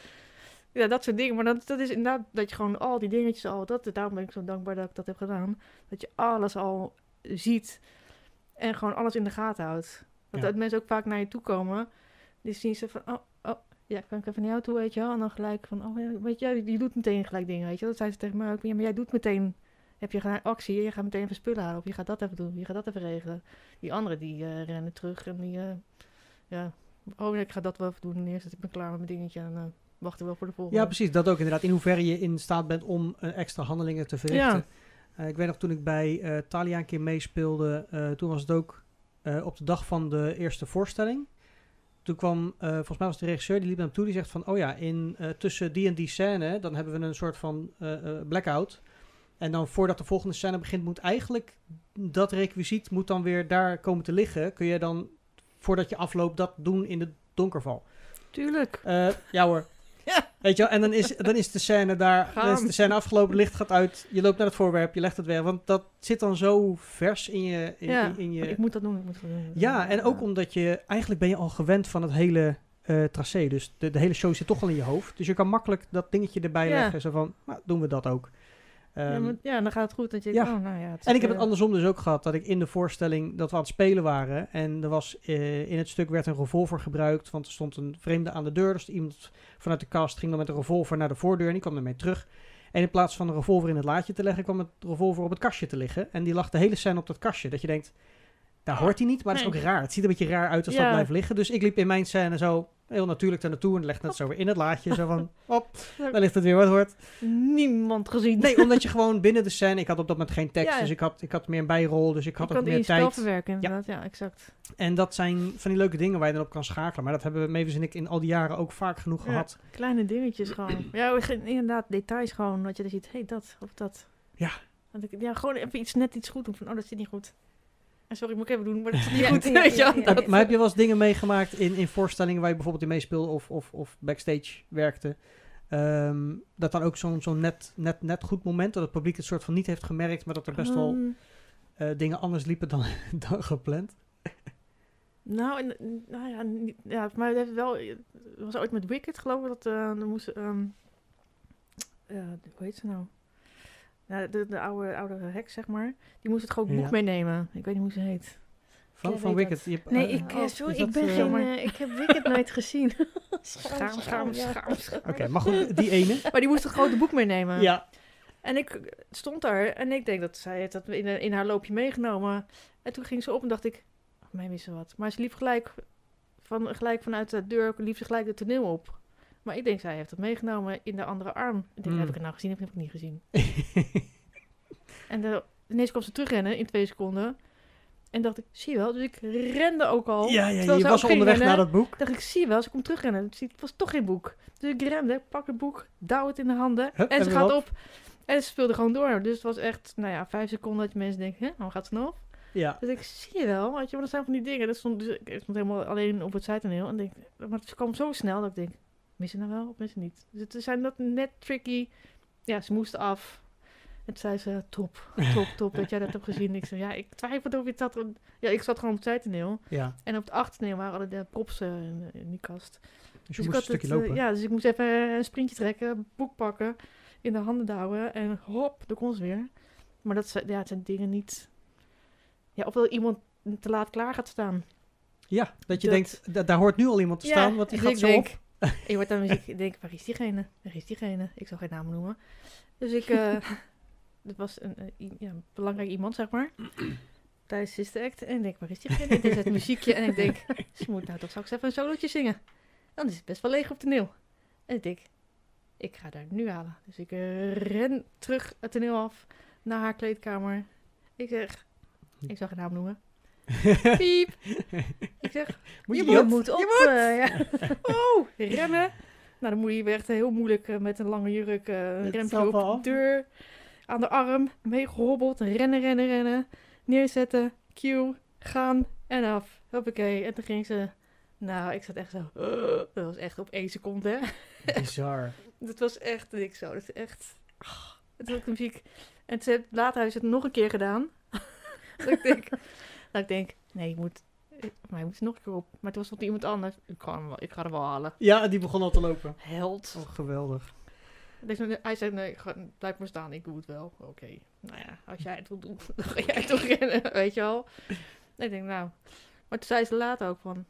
Ja. dat soort dingen. Maar dat, dat is inderdaad dat je gewoon al die dingetjes al... Dat, daarom ben ik zo dankbaar dat ik dat heb gedaan. Dat je alles al ziet. En gewoon alles in de gaten houdt. Dat, Ja. dat mensen ook vaak naar je toe komen. Die zien ze van... Oh, ja, kan ik even naar jou toe, weet je wel? En dan gelijk van... Oh, ja, weet je, je doet meteen gelijk dingen, weet je? Dat zei ze tegen mij ook. Ja, maar jij doet meteen... Heb je gelijk actie, je gaat meteen even spullen halen. Of je gaat dat even doen, je gaat dat even regelen. Die anderen die eh, rennen terug en die... eh, ja, oh, ik ga dat wel even doen. En eerst ik ben klaar met mijn dingetje en eh wachten wel voor de volgende. ja, precies. Dat ook inderdaad. In hoeverre je in staat bent om extra handelingen te verrichten. Ja. Ik weet nog toen ik bij Thalia een keer meespeelde. toen was het ook op de dag van de eerste voorstelling. Toen kwam, eh, volgens mij was de regisseur, die liep naar hem toe. Die zegt van, oh ja, in, eh, tussen die en die scène, dan hebben we een soort van eh, blackout. En dan voordat de volgende scène begint, moet eigenlijk dat requisiet moet dan weer daar komen te liggen. Kun je dan, voordat je afloopt, dat doen in de donkerval. Tuurlijk. Ja hoor. Weet je wel, en dan is, dan is de scène daar, Gaan. dan is de scène afgelopen, licht gaat uit, je loopt naar het voorwerp, je legt het weg. Want dat zit dan zo vers in je... In, ja, in, in je ik moet dat doen, ik moet dat doen. ja, en ook omdat je, eigenlijk ben je al gewend van het hele eh tracé. Dus de, de hele show zit toch al in je hoofd. Dus je kan makkelijk dat dingetje erbij Ja. leggen. Zo van, nou, doen we dat ook. Ja, Ehm, maar- ja, dan gaat het goed. Dat je ja. oh, nou ja, het en ik heb het andersom dus ook gehad, dat ik in de voorstelling, dat we aan het spelen waren. En er was, eh, in het stuk werd een revolver gebruikt, want er stond een vreemde aan de deur. Dus iemand vanuit de cast ging dan met een revolver naar de voordeur en die kwam ermee terug. En in plaats van de revolver in het laadje te leggen, kwam het revolver op het kastje te liggen. En die lag de hele scène op dat kastje. Dat je denkt, daar hoort hij niet, maar het is ook raar. Het ziet er een beetje raar uit als dat blijft liggen. Dus ik liep in mijn scène zo heel natuurlijk daar naartoe en legde het zo weer in het laadje. Zo van, op, daar ligt het weer wat hoort. niemand gezien. Nee, omdat je [laughs] gewoon binnen de scène... Ik had op dat moment geen tekst, Ja. dus ik had, ik had meer een bijrol. Dus ik je had kan ook meer je tijd. verwerken, inderdaad. Ja, exact. En dat zijn van die leuke dingen waar je dan op kan schakelen. Maar dat hebben Mavis en ik in al die jaren ook vaak genoeg Ja. gehad. Kleine dingetjes gewoon. [clears throat] Ja, inderdaad, details gewoon. Dat je dan ziet, hé, hey, dat of dat. Ja. Ja, gewoon even iets, net iets goed doen. Van, oh, dat zit niet goed. En sorry, moet ik even doen, maar dat zit [laughs] niet Ja, goed. ja, weet je [laughs] ja, ja. Maar heb je wel eens dingen meegemaakt in, in voorstellingen waar je bijvoorbeeld in meespeelde of, of, of backstage werkte? Ehm, dat dan ook zo'n zo'n net, net, net goed moment, dat het publiek het soort van niet heeft gemerkt, maar dat er best wel Ehm, eh, dingen anders liepen dan, [laughs] dan gepland. Nou, en, nou ja, niet- ja, maar het heeft wel... Het was ooit met Wicked, geloof ik, dat eh er moest... ehm eh, hoe heet ze nou? Ja, de, de oude, oude heks, zeg maar. Die moest het gewoon boek Ja. meenemen. Ik weet niet hoe ze heet. Van, Ik van Wicked. Je hebt, Nee, eh, ik, eh, oh, sorry, ik ben eh, geen... maar- ik heb Wicked nooit gezien. [laughs] Schaam, schaam, schaam, schaam. [laughs] Oké, maar goed, die ene. Maar die moest het grote boek meenemen. Ja. En ik stond daar en ik denk dat zij het dat in, in haar loopje meegenomen. En toen ging ze op en dacht ik, oh, mij wist ze wat. Maar ze liep gelijk, van, gelijk vanuit de deur, liep ze gelijk het toneel op. Maar ik denk, zij heeft het meegenomen in de andere arm. Ik denk, Hmm. heb ik het nou gezien of heb ik het niet gezien? [laughs] En de, ineens kwam ze terugrennen in twee seconden. En dacht ik, zie je wel. Dus ik rende ook al. ja, ja, je was onderweg naar dat boek. dacht ik, zie je wel, ze komt terugrennen. Het was toch geen boek. Dus ik rende, pak het boek, douw het in de handen. Hup, en ze gaat op. op. En ze speelde gewoon door. Dus het was echt, nou ja, vijf seconden dat je mensen denken, hè, waarom gaat ze nou op? Ja. Dus ik zie je wel, weet je, maar dat zijn van die dingen. Dat stond, dus, ik stond helemaal alleen op het zijtoneel. En denk, maar het kwam zo snel dat ik denk, mis ze nou wel of mis ze niet? Dus het zijn dat net tricky. Ja, ze moesten af. En toen zei ze, top, top, top [laughs] dat jij dat hebt gezien. Ik zei, ja, ik twijfelde of je het had. Ja, ik zat gewoon op het zijtoneel. ja. En op het achtertoneel waren alle de props eh, in, in die kast. Dus je ik moest een stukje het, eh, lopen. ja, dus ik moest even een sprintje trekken, boek pakken, in de handen douwen en hop, daar kon ze weer. Maar dat zijn, ja, het zijn dingen niet... Ja, of dat iemand te laat klaar gaat staan. Ja, dat je Dat- denkt, da- daar hoort nu al iemand te staan, want die [laughs] dus gaat zo denk, op. [laughs] Ik word aan muziek, ik denk, waar is diegene? Waar is diegene? Ik zal geen naam noemen. Dus ik, [laughs] eh [laughs] dat was een, eh, ja, een belangrijk iemand, zeg maar. [clears throat] Tijdens Sister Act. En ik denk, waar is diegene? Dit is het muziekje. En ik denk, ze moet nou toch straks even een solootje zingen. Dan is het best wel leeg op toneel. En ik denk, ik ga daar nu halen. Dus ik ren terug het toneel af naar haar kleedkamer. Ik zeg, ik zal geen naam noemen. [laughs] Piep. Ik zeg, Moet je je, moet- op? moet op. Je eh, ja. [laughs] Oh, rennen. Nou, dan moet je echt heel moeilijk eh, met een lange jurk, eh een Het rempje op de deur, aan de arm, meegehobbeld, rennen, rennen, rennen, neerzetten, cue, gaan en af. Hoppakee. En toen ging ze, nou, ik zat echt zo, dat was echt op één seconde, hè. [laughs] Bizar. Dat was echt niks zo. Dat is echt... het was muziek. En ze, later hebben ze het nog een keer gedaan. dat, ik denk, dat ik denk, nee, ik moet... Maar hij moet er nog een keer op. Maar toen was het iemand anders. Ik ga hem wel, ik ga hem wel halen. Ja, die begon al te lopen. Held. Oh, geweldig. Dus hij zei, nee, ga, blijf maar staan, ik doe het wel. Oké, nou ja, als jij het wil doen, [laughs] dan ga jij toch rennen, weet je wel. En ik denk, nou. Maar toen zei ze later ook van,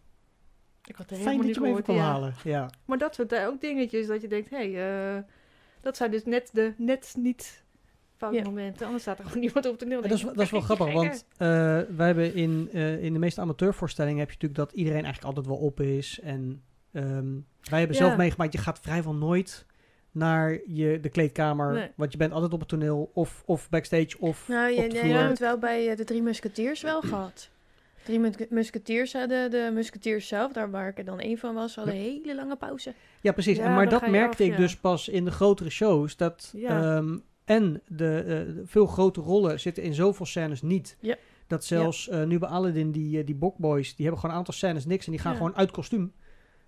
ik had het helemaal Fijn dat niet je hem even gehoord. kon ja. halen. Ja. Maar dat soort eh, ook dingetjes dat je denkt, hé, hey, eh, dat zijn dus net de net niet Ja. momenten. Anders staat er gewoon [laughs] niemand op de nul. En dat, is, dat is wel grappig, want eh, wij hebben in, eh, in de meeste amateurvoorstellingen heb je natuurlijk dat iedereen eigenlijk altijd wel op is. En ehm, wij hebben zelf meegemaakt, je gaat vrijwel nooit naar je, de kleedkamer. Nee. Want je bent altijd op het toneel of, of backstage of Nou, op je, de nee, vloer. je hebt het wel bij eh, de Drie Musketeers wel [clears throat] gehad. Drie Mus- Musketeers hadden de Musketeers zelf, daar waar ik er dan één van was, hadden een hele lange pauze. Ja, precies. Ja, en, maar dat merkte af, ik ja. dus pas in de grotere shows. Dat Ja. ehm, en de, eh, de veel grote rollen zitten in zoveel scènes niet. Ja. Dat zelfs eh, nu bij Aladdin, die, eh, die Bokboys, die hebben gewoon een aantal scènes niks. En die gaan Ja. gewoon uit kostuum.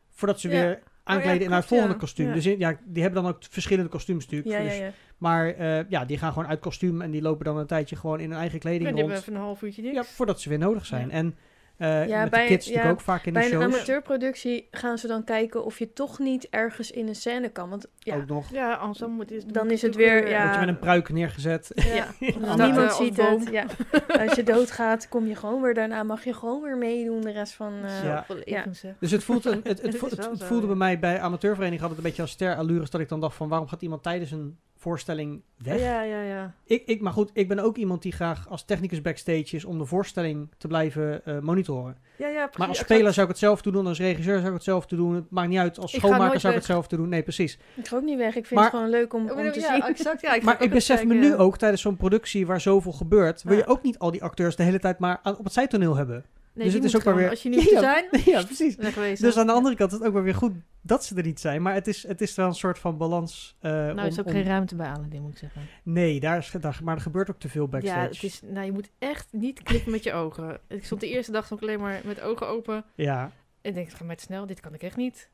Voordat ze weer aankleden in het volgende kostuum. Dus in- ja, die hebben dan ook verschillende kostuums natuurlijk. Dus-. Maar ja, die gaan gewoon uit kostuum en die lopen dan een tijdje gewoon in hun eigen kleding die hebben rond. even een half uurtje niks. Ja, voordat ze weer nodig zijn. En eh, Ja, met bij- de kids natuurlijk ja, ook vaak in Bij de een amateurproductie gaan ze dan kijken of je toch niet ergens in een scène kan. Want ja, Ook nog. Ja, anders dan moet het Dan is het weer, eh, ja. Word je met een pruik neergezet. Ja. [laughs] niemand ziet het. Ja. [laughs] Als je doodgaat, kom je gewoon weer daarna, mag je gewoon weer meedoen de rest van... eh, Ja. Even, zeg. Dus het, voelt een, het, het, [laughs] voelde ja. bij mij bij amateurvereniging altijd een beetje als sterallures dat ik dan dacht van waarom gaat iemand tijdens een voorstelling weg? Ja, ja, ja. Ik, ik, maar goed, ik ben ook iemand die graag als technicus backstage is om de voorstelling te blijven eh, monitoren. Ja, ja, precies. Maar als speler zou ik het zelf doen, als regisseur zou ik het zelf doen. Het maakt niet uit, als Ik schoonmaker zou ik het zelf doen. Nee, precies. Ik ga ook niet weg. Ik vind Maar- het gewoon leuk om, Ja, om te ja, zien. exact. Ja, ik maar ik besef me nu ook tijdens zo'n productie waar zoveel gebeurt, wil je ook niet al die acteurs de hele tijd maar aan- op het zijtoneel hebben. Nee, Dus het is ook maar weer- Als je niet [laughs] Ja. zijn, ja, precies. wegwezen. Dus aan de andere kant is het ook wel weer goed dat ze er niet zijn. Maar het is, het is wel een soort van balans. eh, Nou, om- is ook om- geen ruimte bij Aladdin, moet ik zeggen. Nee, daar is, daar, maar er gebeurt ook te veel backstage. Ja, het is, nou, je moet echt niet knippen met je ogen. Ik stond de eerste dag ik alleen maar met ogen open. Ja, En ik denk, het gaat mij te snel. Dit kan ik echt niet.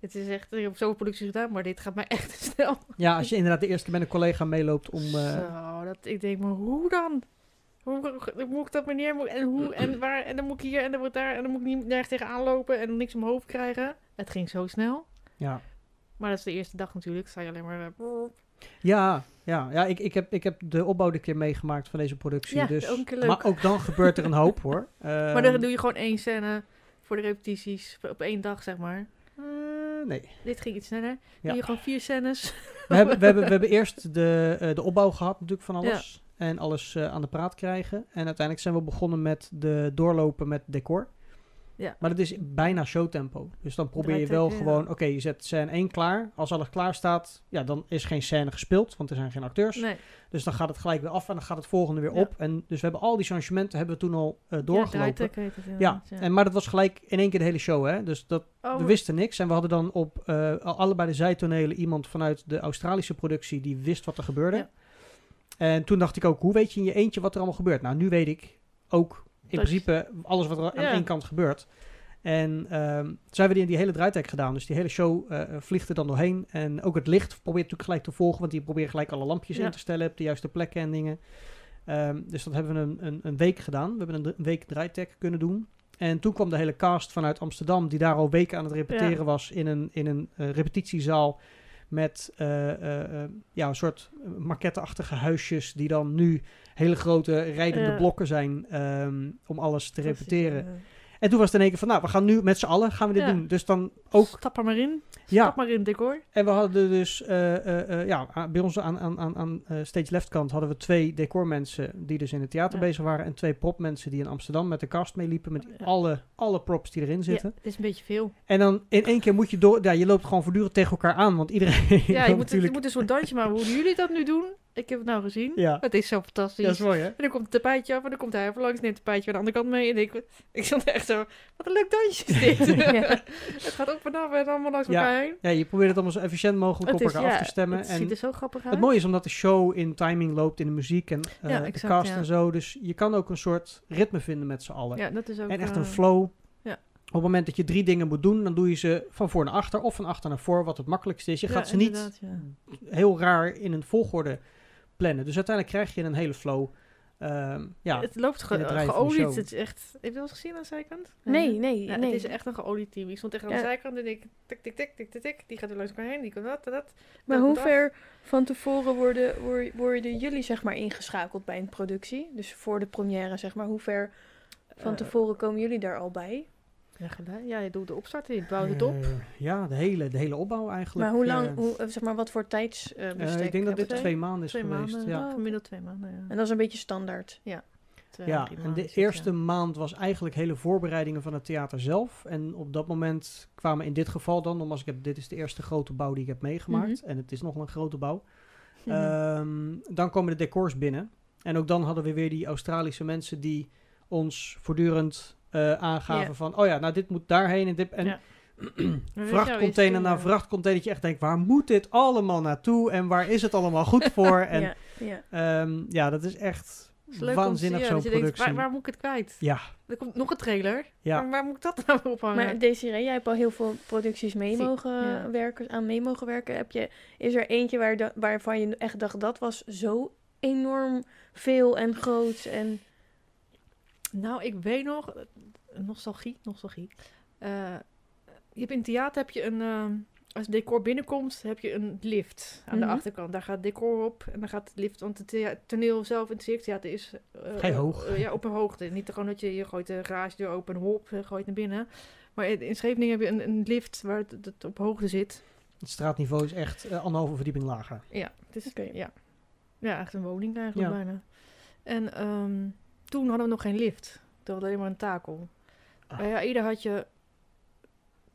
Het is echt, ik heb zoveel producties gedaan, maar dit gaat mij echt te snel. ja, als je inderdaad de eerste keer met een collega meeloopt om... eh, Zo, dat, ik denk, maar hoe dan? Hoe, moet ik dat meneer? Moet- En hoe? En waar? En dan moet ik hier en dan moet ik daar. En dan moet ik niet nergens tegenaan lopen en niks om mijn hoofd krijgen. Het ging zo snel. ja, Maar dat is de eerste dag natuurlijk. Sta je alleen maar... eh, ja, ja, ja ik, ik, heb, ik heb de opbouw een keer meegemaakt van deze productie. Ja, dus, ook. Maar ook dan gebeurt er een hoop hoor. [laughs] maar Ehm, dan doe je gewoon één scène voor de repetities. Op één dag, zeg maar. eh, nee. Dit ging iets sneller. Ja. Doe je gewoon vier scènes. We hebben, we, hebben, we hebben eerst de, eh, de opbouw gehad natuurlijk van alles. En alles eh, aan de praat krijgen. En uiteindelijk zijn we begonnen met de doorlopen met decor. Ja. Maar dat is bijna showtempo. Dus dan probeer je wel gewoon... Oké, je zet scène 1 klaar. Als alles klaar staat, ja, dan is geen scène gespeeld. Want er zijn geen acteurs. Nee. Dus dan gaat het gelijk weer af en dan gaat het volgende weer Ja. op. En dus we hebben al die changementen hebben we toen al eh, doorgelopen. Ja, het En, maar dat was gelijk in één keer de hele show, hè? Dus dat, Oh, we wisten niks. En we hadden dan op eh, al- allebei de zijtonelen iemand vanuit de Australische productie die wist wat er gebeurde. Ja. En toen dacht ik ook, hoe weet je in je eentje wat er allemaal gebeurt? Nou, nu weet ik ook in Dat- principe alles wat er aan Ja. één kant gebeurt. En toen hebben we die, die hele draaitijk gedaan. Dus die hele show eh, vliegt er dan doorheen. En ook het licht probeert natuurlijk gelijk te volgen. Want die probeert gelijk alle lampjes Ja. in te stellen op de juiste plekken en dingen. Ehm, dus dat hebben we een, een, een week gedaan. We hebben een, week draaitech kunnen doen. En toen kwam de hele cast vanuit Amsterdam, die daar al weken aan het repeteren Ja. was, in een, in een eh, repetitiezaal met eh, eh, eh, ja, een soort maquetteachtige huisjes, die dan nu hele grote rijdende blokken zijn ehm, om alles te repeteren. En toen was het in één keer van, nou, we gaan nu met z'n allen gaan we dit Ja. doen. Dus dan ook, Stap er maar in. ja, Stap maar in het decor. en we hadden dus, eh, eh, eh, ja, bij ons aan, aan, aan, aan stage left kant hadden we twee decormensen die dus in het theater Ja. bezig waren. En twee propmensen die in Amsterdam met de cast meeliepen met Ja. alle, alle props die erin zitten. Ja, het is een beetje veel. En dan in één keer moet je door, ja, je loopt gewoon voortdurend tegen elkaar aan, want iedereen Ja, [laughs] je moet, je natuurlijk... moet een soort dansje maken. Hoe jullie dat nu doen, ik heb het nou gezien. Ja, Het is zo fantastisch. dat is mooi hè? En dan komt het tapijtje af en dan komt hij even langs, neemt het tapijtje aan de andere kant mee. En ik, ik stond echt zo, wat een leuk dansje is dit. [laughs] Ja. het gaat op en af en allemaal langs Ja. elkaar heen. Ja, je probeert het allemaal zo efficiënt mogelijk Het op elkaar af te stemmen. Het En ziet er zo grappig uit. het mooie is omdat de show in timing loopt in de muziek en eh, de cast en zo. Dus je kan ook een soort ritme vinden met z'n allen. Ja, dat is ook... en echt eh, een flow. ja. Op het moment dat je drie dingen moet doen, dan doe je ze van voor naar achter of van achter naar voor, wat het makkelijkste is. Je Ja, gaat ze niet ja. heel raar in een volgorde plannen. Dus uiteindelijk krijg je een hele flow. Ehm, ja, Het loopt ge geolied. Het is echt... Heb je dat eens gezien aan de zijkant? Nee, nee, Ja, nee. Het is echt een geolied team. Ik stond echt aan de zijkant en ik tik, tik, tik, tik, tik, tik. Die gaat er langs elkaar heen, die kan dat, dat, dat. Maar hoe ver van tevoren worden, worden, worden jullie zeg maar ingeschakeld bij een productie? Dus voor de première zeg maar, hoe ver van Eh, tevoren komen jullie daar al bij? Ja, gedaan. ja, je doet de opstart en je bouwt het op. eh, ja, de hele, de hele opbouw eigenlijk. Maar hoe lang, eh, hoe, eh, zeg maar, wat voor eh, tijdsbestek? ik denk dat dit twee- twee maanden is Twee geweest. maanden, ja. Oh. gemiddeld twee maanden, ja. En dat is een beetje standaard. Twee, Ja, drie en de eerste ja. maand was eigenlijk hele voorbereidingen van het theater zelf. En op dat moment kwamen in dit geval dan, omdat ik heb, dit is de eerste grote bouw die ik heb meegemaakt. En het is nog een grote bouw. Mhm. Ehm, dan komen de decors binnen. En ook dan hadden we weer die Australische mensen die ons voortdurend eh, aangaven Ja. van, oh ja, nou dit moet daarheen en dit. En Ja. [clears throat] Vrachtcontainer is na het, eh, vrachtcontainer, dat je echt denkt, waar moet dit allemaal naartoe en waar is het allemaal goed voor? [laughs] En ja, ja. ehm, ja, dat is echt is waanzinnig zo'n denkt, productie. waar, waar moet ik het kwijt? Ja, Er komt nog een trailer. Ja. Maar waar moet ik dat nou ophangen? Maar Desiree, jij hebt al heel veel producties mee mogen ja. werken, aan mee mogen werken. Heb je, is er eentje waar waarvan je echt dacht, dat was zo enorm veel en groot en... Nou, ik weet nog, eh, nostalgie, nostalgie. Eh, je hebt in theater heb je een, eh, als het decor binnenkomt, heb je een lift aan de Mhm. achterkant. Daar gaat het decor op en dan gaat het lift, want het toneel zelf in het cirktheater is eh, hoog. ja, op een hoogte. Niet gewoon dat je, je gooit de garagedeur open en hop, gooit naar binnen. Maar in in Scheveningen heb je een, een lift waar het, het op hoogte zit. het straatniveau is echt anderhalve verdieping lager. Ja, het is Oké. ja. ja, echt een woning eigenlijk Ja. bijna. En ehm, toen hadden we nog geen lift. Toen hadden we alleen maar een takel. Ah. Maar ja, ieder had je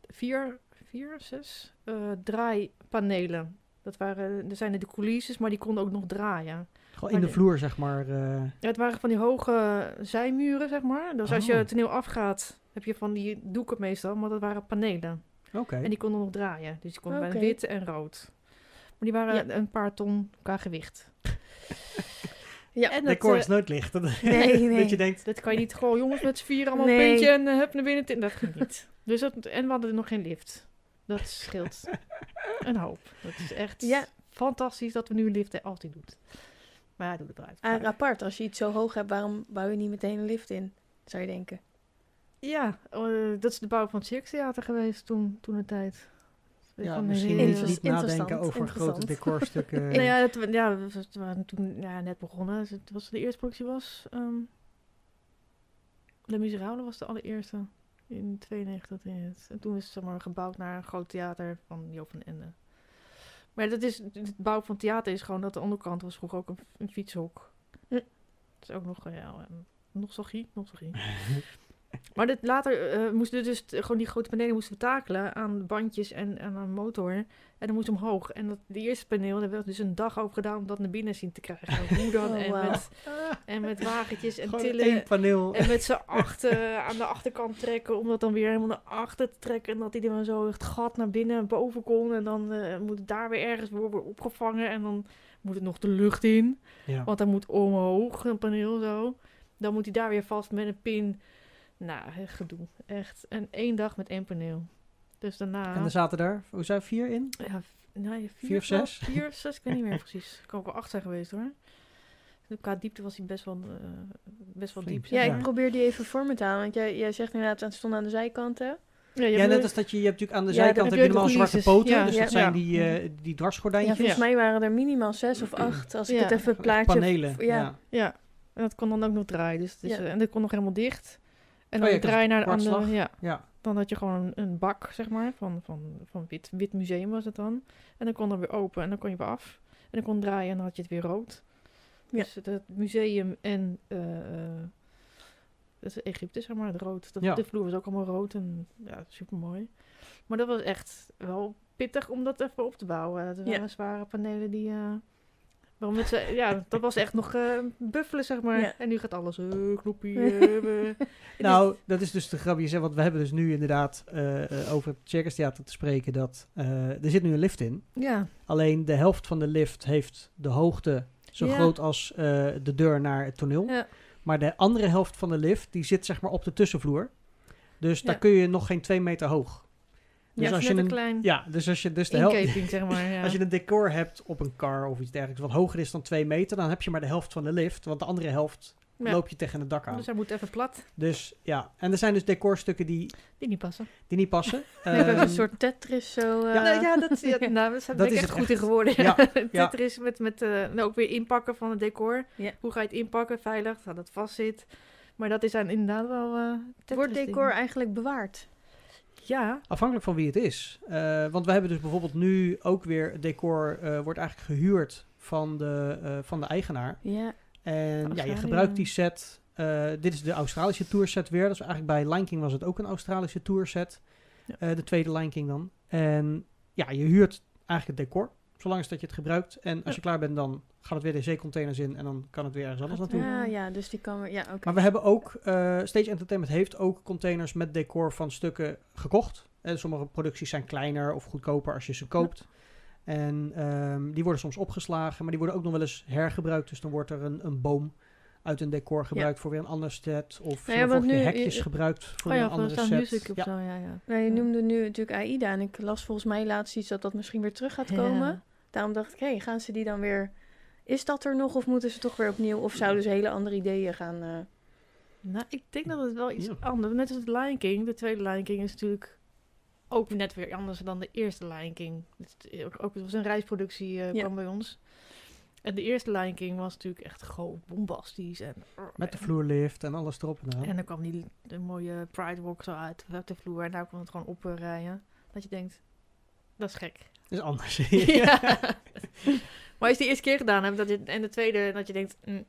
vier, vier zes eh, draaipanelen. Dat waren, er zijn er de coulisses, maar die konden ook nog draaien. Gewoon in de de- vloer, zeg maar. eh, Ja, het waren van die hoge zijmuren, zeg maar. Dus als je Oh. het toneel afgaat, heb je van die doeken meestal, maar dat waren panelen. Oké. En die konden nog draaien. Dus die konden bij wit en rood. Maar die waren Ja. een paar ton qua gewicht. [laughs] Ja, en dat, Decor eh, is nooit licht. Dat, Nee, nee. [laughs] dat je denkt, Dat kan je niet gewoon, jongens, met z'n vier allemaal Nee. een puntje en eh, hup naar binnen. Dat ging niet. [laughs] Dus dat, en we hadden nog geen lift. Dat scheelt een hoop. Dat is echt Ja. fantastisch dat we nu een lift eh, altijd doet. Maar ja, doe het eruit. Ah, apart, als je iets zo hoog hebt, waarom bouw je niet meteen een lift in? Zou je denken. Ja, eh, dat is de bouw van het Circustheater geweest toen, toen de tijd. Ja, misschien niet, nadenken over grote decorstukken. [laughs] Nou ja, ja, we, waren toen ja, net begonnen. Dus Het was de eerste productie was. ehm Le Miserable was de allereerste. In 92 dat in het. En toen is het zeg maar, gebouwd naar een groot theater van Joop van Ende. Maar dat is, het bouw van theater is gewoon dat de onderkant was vroeger ook een, een fietshok. Hm. Dat is ook nog, eh, ja, nostalgie, nostalgie. [laughs] Maar dit, later eh, moesten we dus gewoon die grote panelen moesten we takelen aan bandjes en, en aan een motor. En dan moest omhoog. En dat, de eerste paneel, daar werd dus een dag over gedaan om dat naar binnen zien te krijgen. Hoe dan? [laughs] Oh, en, met, en met wagentjes en Gewoon tillen. één paneel. En met z'n achter aan de achterkant trekken, om dat dan weer helemaal naar achter te trekken. En dat hij dan zo het gat naar binnen en boven kon. En dan eh, moet het daar weer ergens worden opgevangen. En dan moet het nog de lucht in. Ja. Want hij moet omhoog, een paneel zo. Dan moet hij daar weer vast met een pin. Nou, gedoe. Echt. En één dag met één paneel. Dus daarna... En er zaten daar, hoe zei je, vier in? Ja, nou, ja, vier, Vier of zes? [laughs] Vier, zes, ik weet niet meer precies. Het kan ook wel acht zijn geweest hoor. Qua diepte was hij best wel, eh, best wel Flink. diep. Ja, ik probeer die even voor me te halen. Want jij, jij zegt inderdaad, het stond aan de zijkanten. Ja, je Ja, hebt net als dat je, je hebt natuurlijk aan de Ja, zijkant heb je normaal zwarte poten. Ja, dus ja. dat zijn die, eh, die Ja, dwarsgordijntjes. volgens mij waren er minimaal zes of acht. Als ik Ja. het even plaatje... Panelen. ja. Ja. Ja, en dat kon dan ook nog draaien. Dus het is, Ja. eh, en dat kon nog helemaal dicht. En Oh dan ja, draai je naar de andere... Ja, ja. dan had je gewoon een, een bak, zeg maar, van, van, van wit, wit museum was het dan. En dan kon er weer open en dan kon je weer af. En dan kon draaien en dan had je het weer rood. Dus het, het museum en... dat is Egypte, zeg maar, het rood. Dat. De vloer was ook allemaal rood en ja, super mooi. Maar dat was echt wel pittig om dat even op te bouwen. Het waren zware panelen die... eh waarom het, ze- ja, dat was echt nog eh buffelen, zeg maar. Ja. En nu gaat alles, knoppie, eh. [laughs] Nou, dat is dus de grap. Je zegt, want we hebben dus nu inderdaad over het Circus Theater te spreken. Dat er zit nu een lift in. Ja, Alleen de helft van de lift heeft de hoogte zo Ja. groot als de deur naar het toneel. ja. Maar de andere helft van de lift, die zit zeg maar op de tussenvloer. Dus daar kun je nog geen twee meter hoog. Dus ja, als je een een, klein ja, dus als je dus de helft, zeg maar. [laughs] Ja. als je een decor hebt op een car of iets dergelijks wat hoger is dan twee meter, dan heb je maar de helft van de lift, want de andere helft Ja. loop je tegen het dak aan. Dus hij moet even plat. Dus ja, en er zijn dus decorstukken die, Die niet passen. die niet passen. Nee, we hebben Ehm, een soort Tetris zo. eh, Ja, nou, ja, dat, ja, [laughs] nou, daar Dat ben ik is echt het goed echt. in geworden. Ja, [laughs] ja. Tetris met, met eh, nou, ook weer inpakken van het decor. Ja. Hoe ga je het inpakken veilig, dat het vast zit. Maar dat is dan inderdaad wel eh Wordt decor eigenlijk bewaard? Ja, Afhankelijk van wie het is. Eh, want we hebben dus bijvoorbeeld nu ook weer het decor eh, wordt eigenlijk gehuurd van de, eh, van de eigenaar. Ja. En ja, je gebruikt die set. Eh, dit is de Australische tourset weer. Dus eigenlijk bij Lion King was het ook een Australische tourset. Ja. Eh, de tweede Lion King dan. En ja, je huurt eigenlijk het decor. Zolang dat je het gebruikt. En als Ja. je klaar bent, dan gaat het weer de zeecontainers in. En dan kan het weer ergens anders naartoe. Ja, ja, dus die kan weer. Ja, oké. Maar we hebben ook, eh, Stage Entertainment heeft ook containers met decor van stukken gekocht. En sommige producties zijn kleiner of goedkoper als je ze koopt. En ehm, die worden soms opgeslagen, maar die worden ook nog wel eens hergebruikt. Dus dan wordt er een, een boom uit een decor gebruikt voor weer een ander set. Of Nou ja, ja, nu- hekjes je- gebruikt voor oh ja, een andere set. Music of ja. zo, ja, ja. Nou, je Ja. noemde nu natuurlijk AIDA en ik las volgens mij laatst iets dat dat misschien weer terug gaat komen. Daarom dacht ik, hé, gaan ze die dan weer... Is dat er nog of moeten ze toch weer opnieuw? Of zouden ze hele andere ideeën gaan... eh, Nou, ik denk dat het wel iets Ja. anders Net als het Lion King. De tweede Lion King is natuurlijk ook net weer anders dan de eerste Lion King. Het, is ook, ook- het was een reisproductie, eh Ja. kwam bij ons. En de eerste Lion King was natuurlijk echt gewoon bombastisch. En, Met de vloerlift en alles erop en aan. En dan kwam die de mooie Pride Walk zo uit, uit de vloer. En daar kwam het gewoon oprijden. Dat je denkt, dat is gek. Dat is anders. [laughs] [laughs] ja. Maar als je het de eerste keer gedaan hebt dat je, en de tweede, dat je denkt... mm,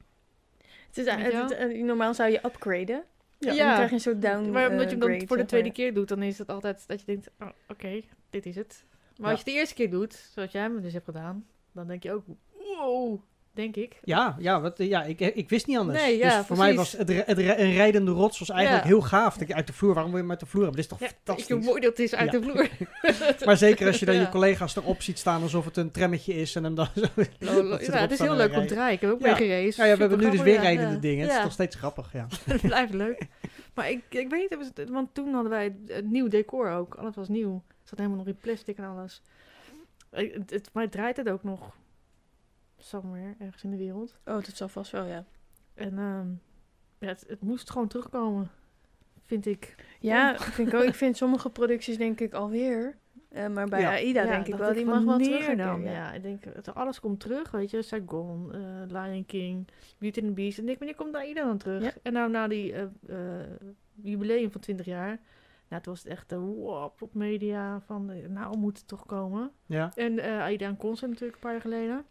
Het is, het- het- normaal zou je upgraden. Ja. En dan krijg je een soort down maar omdat je hem dan grade, voor de tweede maar. keer doet, dan is het altijd dat je denkt, oh, oké, dit is het. Maar Ja. als je het de eerste keer doet, zoals jij hem dus hebt gedaan, dan denk je ook, wow, denk ik. Ja, ja, wat, ja ik, ik wist niet anders. Nee, ja, dus voor mij was het, het een rijdende rots was eigenlijk Ja. heel gaaf. Dat uit de vloer, waarom wil je hem uit de vloer hebben? Dit is toch Ja, fantastisch? mooi dat is uit de vloer. [laughs] Maar zeker als je dan je collega's erop ziet staan alsof het een trammetje is en hem dan zo... [laughs] Ja, het is heel leuk om te rijden. Ik heb ook mee gereden. Ja, ja, we hebben nu dus weer rijdende dingen. Het is nog steeds grappig, ja. [laughs] het blijft leuk. Maar ik, ik weet niet, het- want toen hadden wij het nieuw decor ook. Alles was nieuw. Het zat helemaal nog in plastic en alles. Ik- Het, het, maar draait het ook nog somewhere, ergens in de wereld. Oh, dat zal vast wel, ja. En ehm, ja, het, het moest gewoon terugkomen, vind ik. Ja, ik vind, ook, ik vind sommige producties denk ik alweer. Eh, maar bij Ja. AIDA Ja, denk ik wel, die mag wel terug. dan. Ja. ik denk, het, alles komt terug, weet je. Saigon, eh, Lion King, Beauty and the Beast. En ik denk, wanneer komt AIDA dan terug? Ja. En nou, na die eh, eh, jubileum van 20 jaar... Nou, toen was het echt de wow, op media van, nou moet het toch komen. ja. En eh AIDA en Concert natuurlijk een paar jaar geleden.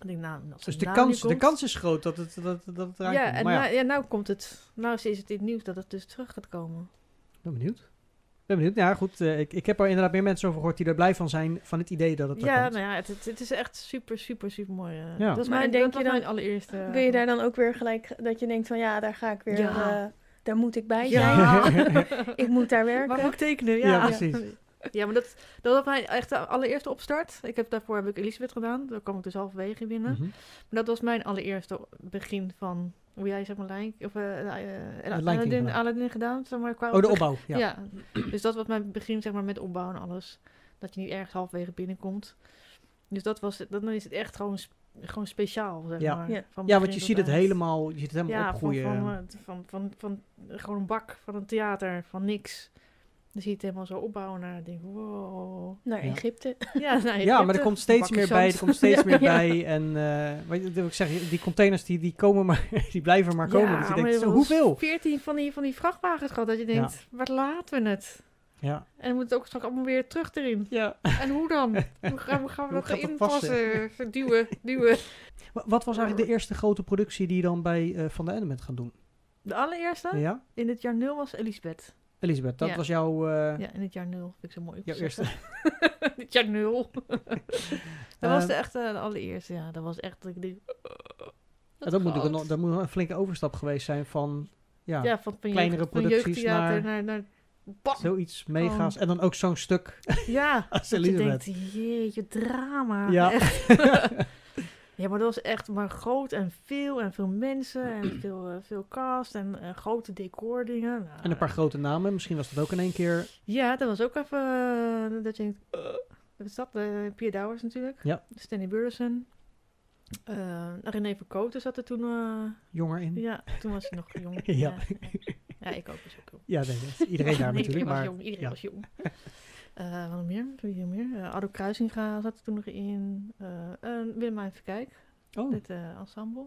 Ik denk, nou, Dus de nou kans, de kans is groot dat het, dat, dat het eraan Ja, komt. en Maar ja, nou, ja, nou komt het. Nou is het in het nieuws dat het dus terug gaat komen. ik ben benieuwd. Ik ben benieuwd. Ja, goed. eh, ik, ik heb er inderdaad meer mensen over gehoord die er blij van zijn van het idee dat het er Ja, komt. nou ja, het, het, het is echt super, super, super mooi. eh. Ja. Dat is Maar mijn, denk dat je dan- mijn allereerste. Wil je daar dan ook weer gelijk dat je denkt van ja, daar ga ik weer, Ja. eh, daar moet ik bij Ja. zijn. [laughs] ik moet daar werken. Mag ook tekenen? Ja, Ja, precies. Ja, maar dat, dat was mijn echt de allereerste opstart. Ik heb, daarvoor heb ik Elisabeth gedaan. Daar kwam ik dus halverwege binnen. Mhm. Maar dat was mijn allereerste begin van hoe jij zeg maar Lijn of eh eh, eh, King Aladdin, gedaan. Aladdin gedaan, zeg maar. Qua Oh, de opbouw. Ja. Ja. dus dat was mijn begin zeg maar met opbouwen en alles. Dat je niet ergens halverwege binnenkomt. Dus dat was, het- dan is het echt gewoon, gewoon speciaal, zeg Ja. maar. Ja. Van Ja, want je ziet het helemaal, je ziet het helemaal Ja, van, opgroeien. van, van, van, van, gewoon een bak van een theater, van niks. Dan zie je het helemaal zo opbouwen naar, denk wow. Naar. Egypte. [laughs] Ja, je ja, maar er komt steeds meer bij. Er komt steeds [laughs] Ja, meer ja. bij. En eh, weet je, wat ik zeg, die containers die, die komen maar, [laughs] die blijven maar komen. Ja, dus je maar denkt, zo, hoeveel? 14 van die, van die vrachtwagens gehad, dat je denkt, waar laten we het? Ja. En dan moet het ook straks allemaal weer terug erin. ja. En hoe dan? Hoe gaan we, gaan we Hoe dat gaat erin passen? passen? Duwen, duwen. Wa- Wat was eigenlijk de eerste grote productie die je dan bij eh, Van de Ende bent gaan doen? De allereerste Ja? in het jaar nul was Elisabeth. Elisabeth, dat Ja. was jouw, eh, Ja, in het jaar nul. Vind ik zo mooi. jouw te eerste... [laughs] het jaar nul. [laughs] dat was Eh, de echte de allereerste, ja. Dat was echt... dat Ik denk, dat, moet ook groot. een, dat moet een flinke overstap geweest zijn van ja, ja, van, van kleinere jeugd, producties naar- naar... naar, bam. zoiets mega's. En dan ook zo'n stuk Ja, [laughs] als dat je denkt, jeetje, drama. Ja. Echt. Ja, maar dat was echt maar groot en veel en veel mensen en [clears throat] veel, eh, veel cast en eh, grote decordingen. Nou, En een paar grote namen. Misschien was dat ook in één keer. Ja, dat was ook even eh, dat je denkt, eh, wat is dat? Uh, Pierre Douwers natuurlijk. Ja. Stanley Burleson. Uh, René Verkoten zat er toen. eh, Jonger in. ja, toen was hij nog jong. [laughs] Ja. ja. ja, ik ook was ook jong. Ja, nee, dat is iedereen [laughs] daar natuurlijk. Iedereen was Maar jong. Iedereen ja. was jong. [laughs] Eh, wat meer? Wie nog meer? Uh, Addo Kruisinga zat er toen nog in. Uh, uh, Willemijn Verkijk, Oh, dit uh, ensemble.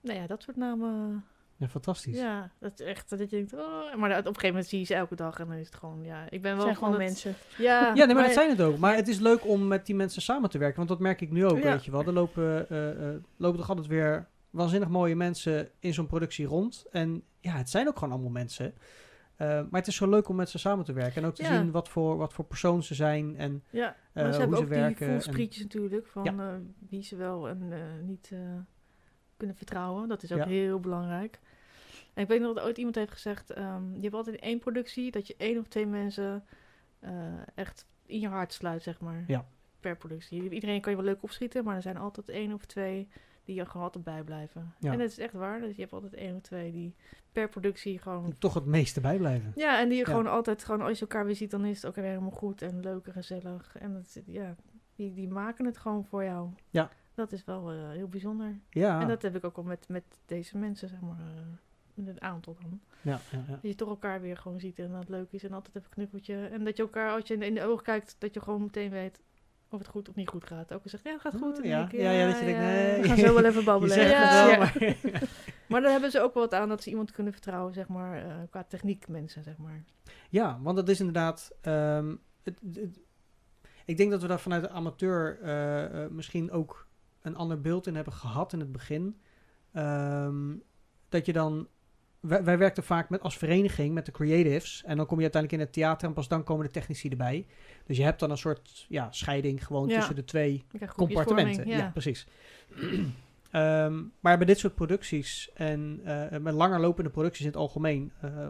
Nou ja, dat soort namen. ja, fantastisch. Ja, dat is echt dat je denkt, oh, maar op een gegeven moment zie je ze elke dag en dan is het gewoon, ja, ik ben wel zijn gewoon het- mensen. Ja, Ja, nee, maar dat zijn het ook. Maar het is leuk om met die mensen samen te werken. Want dat merk ik nu ook, Ja. weet je wel. Er lopen, eh, eh, lopen toch altijd weer waanzinnig mooie mensen in zo'n productie rond. En ja, het zijn ook gewoon allemaal mensen. Eh, maar het is zo leuk om met ze samen te werken. En ook te Ja. zien wat voor, wat voor persoon ze zijn. En Ja, eh, maar ze hoe hebben ze ook werken. die en- voelsprietjes natuurlijk, van Ja. eh, wie ze wel en niet kunnen vertrouwen. Dat is ook Ja. heel belangrijk. En ik weet nog dat ooit iemand heeft gezegd, ehm, je hebt altijd in één productie dat je één of twee mensen echt in je hart sluit, zeg maar. Ja. Per productie. Iedereen kan je wel leuk opschieten, maar er zijn altijd één of twee die er gewoon altijd bij blijven. Ja. En dat is echt waar. Dus je hebt altijd één of twee die per productie gewoon toch het meeste bijblijven. ja, en die je Ja. gewoon altijd, gewoon als je elkaar weer ziet, dan is het ook weer helemaal goed en leuk en gezellig. En dat, is- ja, die, die maken het gewoon voor jou. Ja. Dat is wel eh, heel bijzonder. Ja, En dat heb ik ook al met, met deze mensen, zeg maar, eh, met het aantal dan. ja, ja, ja. Dat je toch elkaar weer gewoon ziet en dat het leuk is en altijd even een knuffeltje. En dat je elkaar, als je in de, in de ogen kijkt, dat je gewoon meteen weet of het goed of niet goed gaat. Ook al zegt, ja, het gaat goed. Dan Ja, ik, ja, ja, dat je denkt, nee. We gaan zo wel even [laughs] Je babbelen. wel, maar... [laughs] Maar daar hebben ze ook wel wat aan dat ze iemand kunnen vertrouwen, zeg maar, eh, qua techniek mensen, zeg maar. Ja, want dat is inderdaad. ehm, het, het- ik denk dat we daar vanuit de amateur eh, eh, misschien ook een ander beeld in hebben gehad in het begin. Ehm, dat je dan. Wij, wij werkten vaak met, als vereniging met de creatives. En dan kom je uiteindelijk in het theater en pas dan komen de technici erbij. Dus je hebt dan een soort ja, scheiding gewoon Ja. tussen de twee compartimenten. groepjesvorming, Ja, precies. [clears throat] Ehm, maar bij dit soort producties en eh, met langer lopende producties in het algemeen, eh,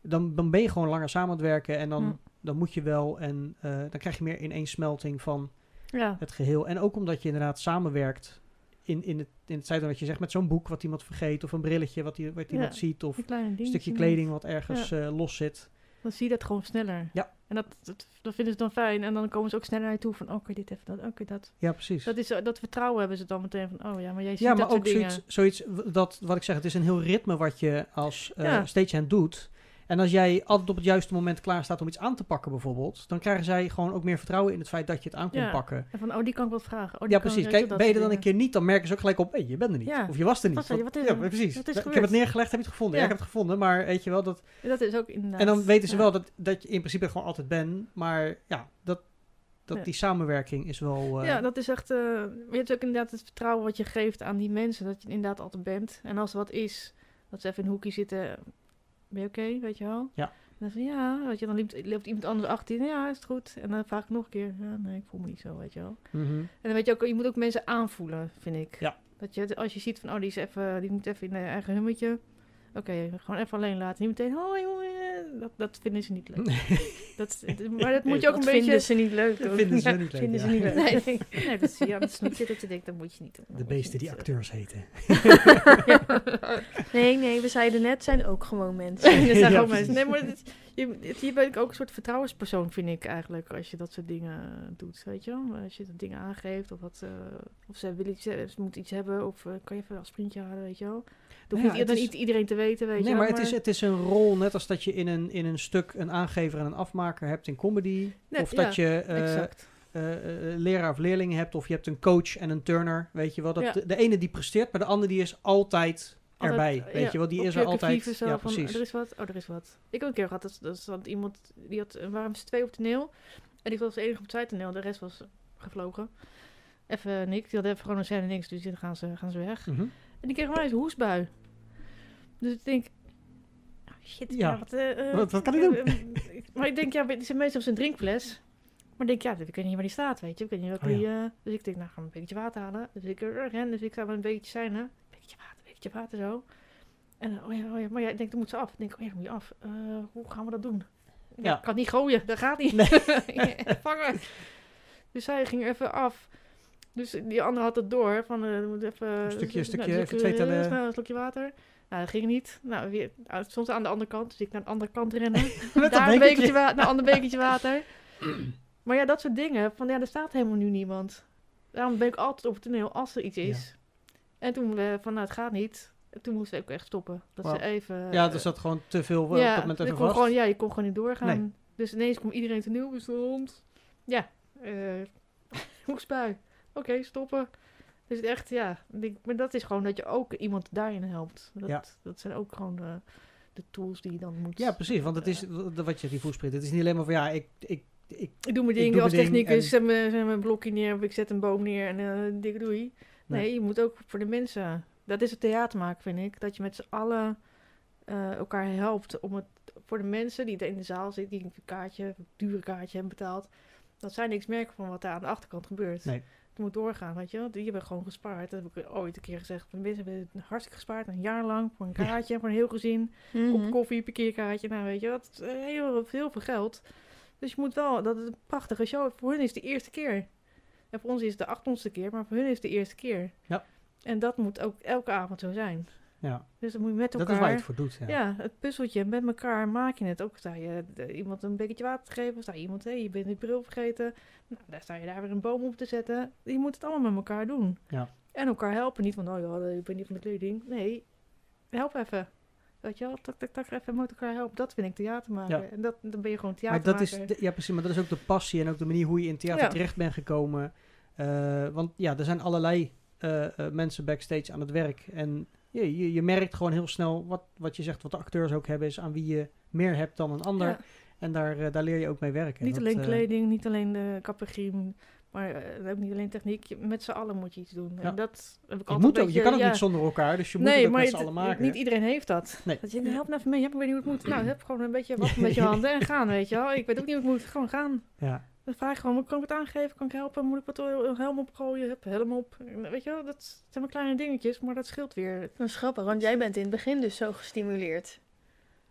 dan, dan ben je gewoon langer samen aan het werken en dan, Hm. dan moet je wel en eh, dan krijg je meer ineensmelting van Ja. het geheel. En ook omdat je inderdaad samenwerkt in, in het, in het wat je zegt met zo'n boek wat iemand vergeet of een brilletje wat, die, wat Ja. iemand ziet of een stukje kleding wat ergens eh, los zit. Dan zie je dat gewoon sneller. Ja. En dat, dat, dat vinden ze dan fijn. En dan komen ze ook sneller naar je toe van, oh, oké, dit even, dat, oké, dat. Ja, precies. Dat, is, dat vertrouwen hebben ze dan meteen van, oh ja, maar jij ziet Ja, maar dat soort ook dingen. zoiets, zoiets dat, wat ik zeg, het is een heel ritme wat je als eh Ja. stagehand doet. En als jij altijd op het juiste moment klaar staat om iets aan te pakken bijvoorbeeld, dan krijgen zij gewoon ook meer vertrouwen in het feit dat je het aan kunt Ja. pakken. En van, oh, die kan ik wat vragen. Oh, die ja, precies. Kijk, ben je er dan een keer niet, dan merken ze ook gelijk op, hé, je bent er niet. Ja. Of je was er niet. Wat ja, precies. Wat ik heb het neergelegd, heb je het gevonden? Ja, ik heb het gevonden, maar weet je wel, dat... Dat is ook inderdaad. En dan weten ze wel dat, dat je in principe gewoon altijd bent, maar ja, dat, dat Ja. die samenwerking is wel... eh, Ja, dat is echt... eh, je hebt ook inderdaad het vertrouwen wat je geeft aan die mensen. Dat je inderdaad altijd bent. En als er wat is, dat ze even in een hoekje zitten. Ben je oké, weet je wel? Ja. En dan van ja, weet je, dan loopt, loopt iemand anders achter je. Ja, is het goed? En dan vraag ik nog een keer. Ja, nee, ik voel me niet zo, weet je wel. mhm. En dan weet je ook, je moet ook mensen aanvoelen, vind ik. Ja. Dat je, als je ziet van, oh, die, is even, die moet even in een eigen hummetje. Oké, gewoon even alleen laten. Niet meteen, hoi, hoi. eh, Dat, dat vinden ze niet leuk. dat, maar dat moet je ook Dat een beetje... vinden ze niet leuk. Dat vinden ze Ja, niet leuk, vinden ja. ze niet leuk. Nee, nee, dat zie je aan het snoetje dat je denkt, dat moet je niet doen. Dat De beesten die niet, eh. acteurs heten. [laughs] Nee, nee, we zeiden net, zijn ook gewoon mensen. En er zijn gewoon mensen. Nee, maar dit, je, je bent ook een soort vertrouwenspersoon, vind ik eigenlijk, als je dat soort dingen doet, weet je? Als je dat dingen aangeeft, of, wat, eh, of ze, willen iets, ze moeten iets hebben, of eh, kan je even een sprintje halen, weet je wel? Dat Nou hoeft ja, dan is- niet iedereen te weten, weet nee, je maar wel? het is, het is een rol, net als dat je in een, in een stuk een aangever en een afmaker hebt in comedy. Nee, of dat ja, je eh, leraar of leerling hebt, of je hebt een coach en een turner, weet je wel. Dat Ja. de, de ene die presteert, maar de andere die is altijd Altijd, erbij, eh, weet ja, je wel. Die is er altijd. zo Ja, van, precies. Er is wat, oh, er is wat. Ik heb een keer gehad, dat, iemand, die had, waren ze twee op toneel. En die was de enige op het zijtoneel, de rest was gevlogen. Even niks, die had even gewoon een scène niks, dus dan gaan ze, gaan ze weg. Mhm. En die kreeg maar eens een hoestbui. Dus ik denk, oh, shit, Ja. wat, eh, eh, Wat- wat kan ik eh, doen? eh, maar ik denk, ja, die zijn meestal op zijn drinkfles. Maar ik denk, ja, ik weet niet waar die staat, weet je. Ik weet niet wat Oh, die... eh, dus ik denk, nou, ga een beetje water halen. Dus ik eh, ren, dus ik ga wel een beetje zijn, Beetje water, zo. En, oh ja, oh ja, maar ja, ik denk, dan moet ze af. Ik denk, oh ja, moet je af. Eh, hoe gaan we dat doen? Ja. Ik kan niet gooien, dat gaat niet. Nee. [laughs] Vangen. Dus zij ging even af. Dus die andere had het door. Van, eh, moet even, Een stukje- nou, stukje, een even twee tellen. snel een slokje water. Nou, dat ging niet. Nou, weer, nou, stond aan de andere kant, dus ik naar de andere kant rennen. [laughs] Met dat Daar een bekertje. bekertje water, naar een ander bekertje [laughs] water. maar ja, dat soort dingen. Van ja, er staat helemaal nu niemand. Daarom ben ik altijd op het toneel als er iets is. En toen we van, nou, het gaat niet. En toen moesten we ook echt stoppen. Dat ze even... Ja, eh, er zat gewoon te veel eh, op dat even kon. Gewoon, ja, je kon gewoon niet doorgaan. Nee. Dus ineens kwam iedereen toneel bestond. Ja, eh [laughs] hoekspui. Oké, stoppen. Dus echt, ja. ik- Maar dat is gewoon dat je ook iemand daarin helpt. Dat, Ja. dat zijn ook gewoon de, de tools die je dan moet... Ja, precies. Want het is w- wat je die voelsprint. Het is niet alleen maar van ja, ik, ik, ik Ik doe mijn Ik ding doe als technicus, en- zet mijn, blokje neer of ik zet een boom neer en eh dik doei. Nee. Nee. je moet ook voor de mensen. Dat is het theater maken, vind ik. Dat je met z'n allen eh, elkaar helpt om het voor de mensen die in de zaal zitten, die een kaartje, een dure kaartje hebben betaald, dat zij niks merken van wat er aan de achterkant gebeurt. Nee. Het moet doorgaan, weet je wel. Die hebben gewoon gespaard. Dat heb ik ooit een keer gezegd. De mensen hebben hartstikke gespaard, een jaar lang, voor een kaartje, voor een heel gezin. Mhm. Kop koffie, parkeerkaartje, nou weet je wat, eh, heel, heel veel geld. Dus je moet wel, dat is een prachtige show. Voor hun is het de eerste keer. En voor ons is het de achtondste keer, maar voor hun is het de eerste keer. Ja. En dat moet ook elke avond zo zijn. ja, Dus dan moet je met dat elkaar... is waar je het voor doet. Ja. ja. het puzzeltje, met elkaar maak je het. Ook sta je eh, iemand een beetje water te geven, sta je iemand, hé, je bent die bril vergeten. Nou, daar sta je daar weer een boom op te zetten. Je moet het allemaal met elkaar doen. Ja. En elkaar helpen. Niet van, oh ja, ik ben niet van de kleding. Nee, help even. Weet je wel, tak, tak, tak, even met elkaar helpen. Dat vind ik theater maken. Ja. En dat, dan ben je gewoon Maar theater dat is, de- ja, precies. Maar dat is ook de passie en ook de manier hoe je in theater Ja. terecht bent gekomen. Eh, want ja, er zijn allerlei eh, eh, mensen backstage aan het werk. En je, je, je merkt gewoon heel snel wat, wat je zegt, wat de acteurs ook hebben, is aan wie je meer hebt dan een ander. Ja. En daar, daar leer je ook mee werken. Niet Dat, alleen kleding, niet alleen de kappergriem, maar eh, ook niet alleen techniek. Je- Met z'n allen moet je iets doen. Ja. En dat heb ik je, altijd moet ook, je beetje- kan ook ja. niet zonder elkaar, dus je moet nee, het met z'n het- allen maken. niet iedereen heeft dat. Nee. Dat je, help nou even mee, ja, ik weet niet hoe het moet. Nou, [clears throat] heb gewoon een beetje wat met je handen en gaan, weet je wel. Ik weet ook niet hoe het moet, gewoon gaan. Ja. Dan vraag ik gewoon, kan ik het aangeven, kan ik helpen, moet ik wat een helm opgooien, heb helm op. Weet je wel, dat zijn maar kleine dingetjes, maar dat scheelt weer. Dat is grappig, want jij bent in het begin dus zo gestimuleerd.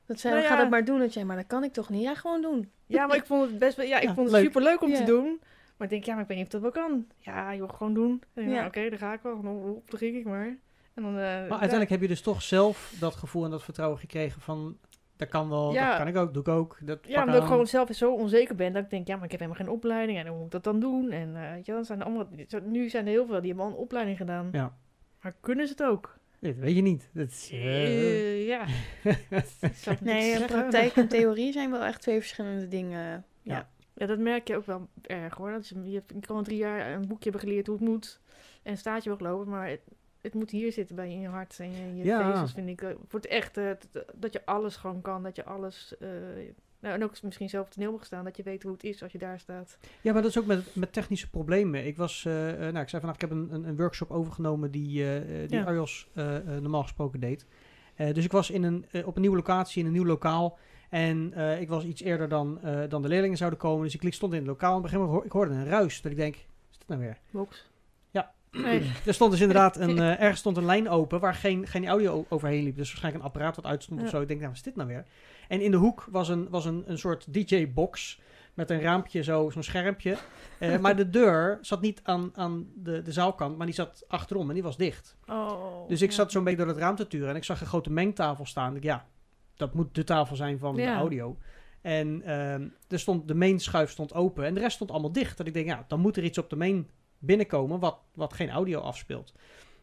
Dat zij, Nou ga ja. dat maar doen. Dat jij, maar dat kan ik toch niet? Ja, gewoon doen. Ja, maar ik vond het best wel, ja, ik Ja, vond het leuk. super leuk om Ja. te doen. Maar ik denk, ja, maar ik weet niet of dat wel kan. Ja, joh, gewoon doen. En, Ja. ja. Oké, daar ga ik wel. Dan op, dan ging ik maar. En dan, eh, Maar uiteindelijk heb je dus toch zelf dat gevoel en dat vertrouwen gekregen van... Dat kan wel, Ja. dat kan ik ook, doe ik ook. Dat Ja, omdat ik gewoon zelf zo onzeker ben dat ik denk, ja, maar ik heb helemaal geen opleiding en hoe moet ik dat dan doen? En eh, weet je, dan zijn er allemaal, nu zijn er heel veel die hebben al een opleiding gedaan. Ja. Maar kunnen ze het ook? Nee, dat weet je niet. Dat is, eh, ja. [laughs] Niet Nee, praktijk en theorie zijn wel echt twee verschillende dingen. Ja. Ja, dat merk je ook wel erg hoor. Dat je, hebt, je kan al drie jaar een boekje hebben geleerd hoe het moet. En staat je wel gelopen, maar het, het moet hier zitten bij je, in je hart en je, je Ja. vezels, vind ik. Voor het echt, eh, dat je alles gewoon kan. Dat je alles... eh, nou, en ook misschien zelf toneel mag staan. Dat je weet hoe het is als je daar staat. Ja, maar dat is ook met, met technische problemen. Ik was, eh, nou, ik zei vandaag, ik heb een, een, workshop overgenomen die, eh, die Ja. Arjos normaal gesproken deed. Eh, dus ik was in een, eh, op een nieuwe locatie, in een nieuw lokaal. En eh, ik was iets eerder dan, dan de leerlingen zouden komen. Dus ik stond in het lokaal. En op een gegeven moment hoor- ik hoorde een ruis. Dat ik denk, is dat nou weer? Box. Ja. Nee. [clears throat] Er stond dus inderdaad [laughs] een, ergens stond een lijn open waar geen, geen audio overheen liep. Dus waarschijnlijk een apparaat wat uitstond of zo. Ik denk, nou, wat is dit nou weer? En in de hoek was een, was een, een soort DJ-box met een raampje, zo, zo'n schermpje. Eh, [laughs] maar de deur zat niet aan, aan de, de zaalkant, maar die zat achterom en die was dicht. Oh, Dus ik ja. zat zo'n beetje door het raam te turen en ik zag een grote mengtafel staan. Ik, ja, dat moet de tafel zijn van de audio. En ehm, er stond, de main schuif stond open en de rest stond allemaal dicht. Dat ik denk, ja, dan moet er iets op de main binnenkomen wat, wat geen audio afspeelt.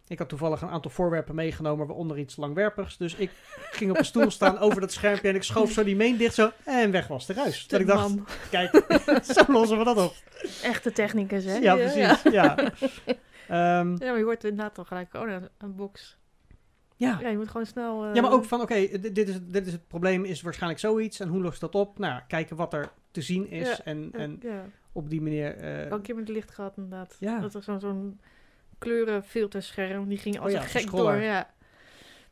Ik had toevallig een aantal voorwerpen meegenomen, waaronder iets langwerpigs. Dus ik ging op een stoel staan [laughs] over dat schermpje en ik schoof zo die main dicht zo en weg was de ruis. Dat ik dacht, Man. kijk, [laughs] zo lossen we dat op. Echte technicus, hè? Ja, Ja, precies. Ja. [laughs] Ehm, Ja, maar je hoort inderdaad toch gelijk, oh, een, box. ja. Ja, je moet gewoon snel... eh, Ja, maar ook van, oké, dit, dit is, het- dit is het probleem, is waarschijnlijk zoiets. En hoe lost dat op? Nou, ja, kijken wat er te zien is. Ja, en, ja, en ja. op die manier... eh, Ook een keer met licht gehad, inderdaad. Ja. Dat was zo'n zo'n kleurenfilterscherm. Die ging als Oh ja, een gek door, ja.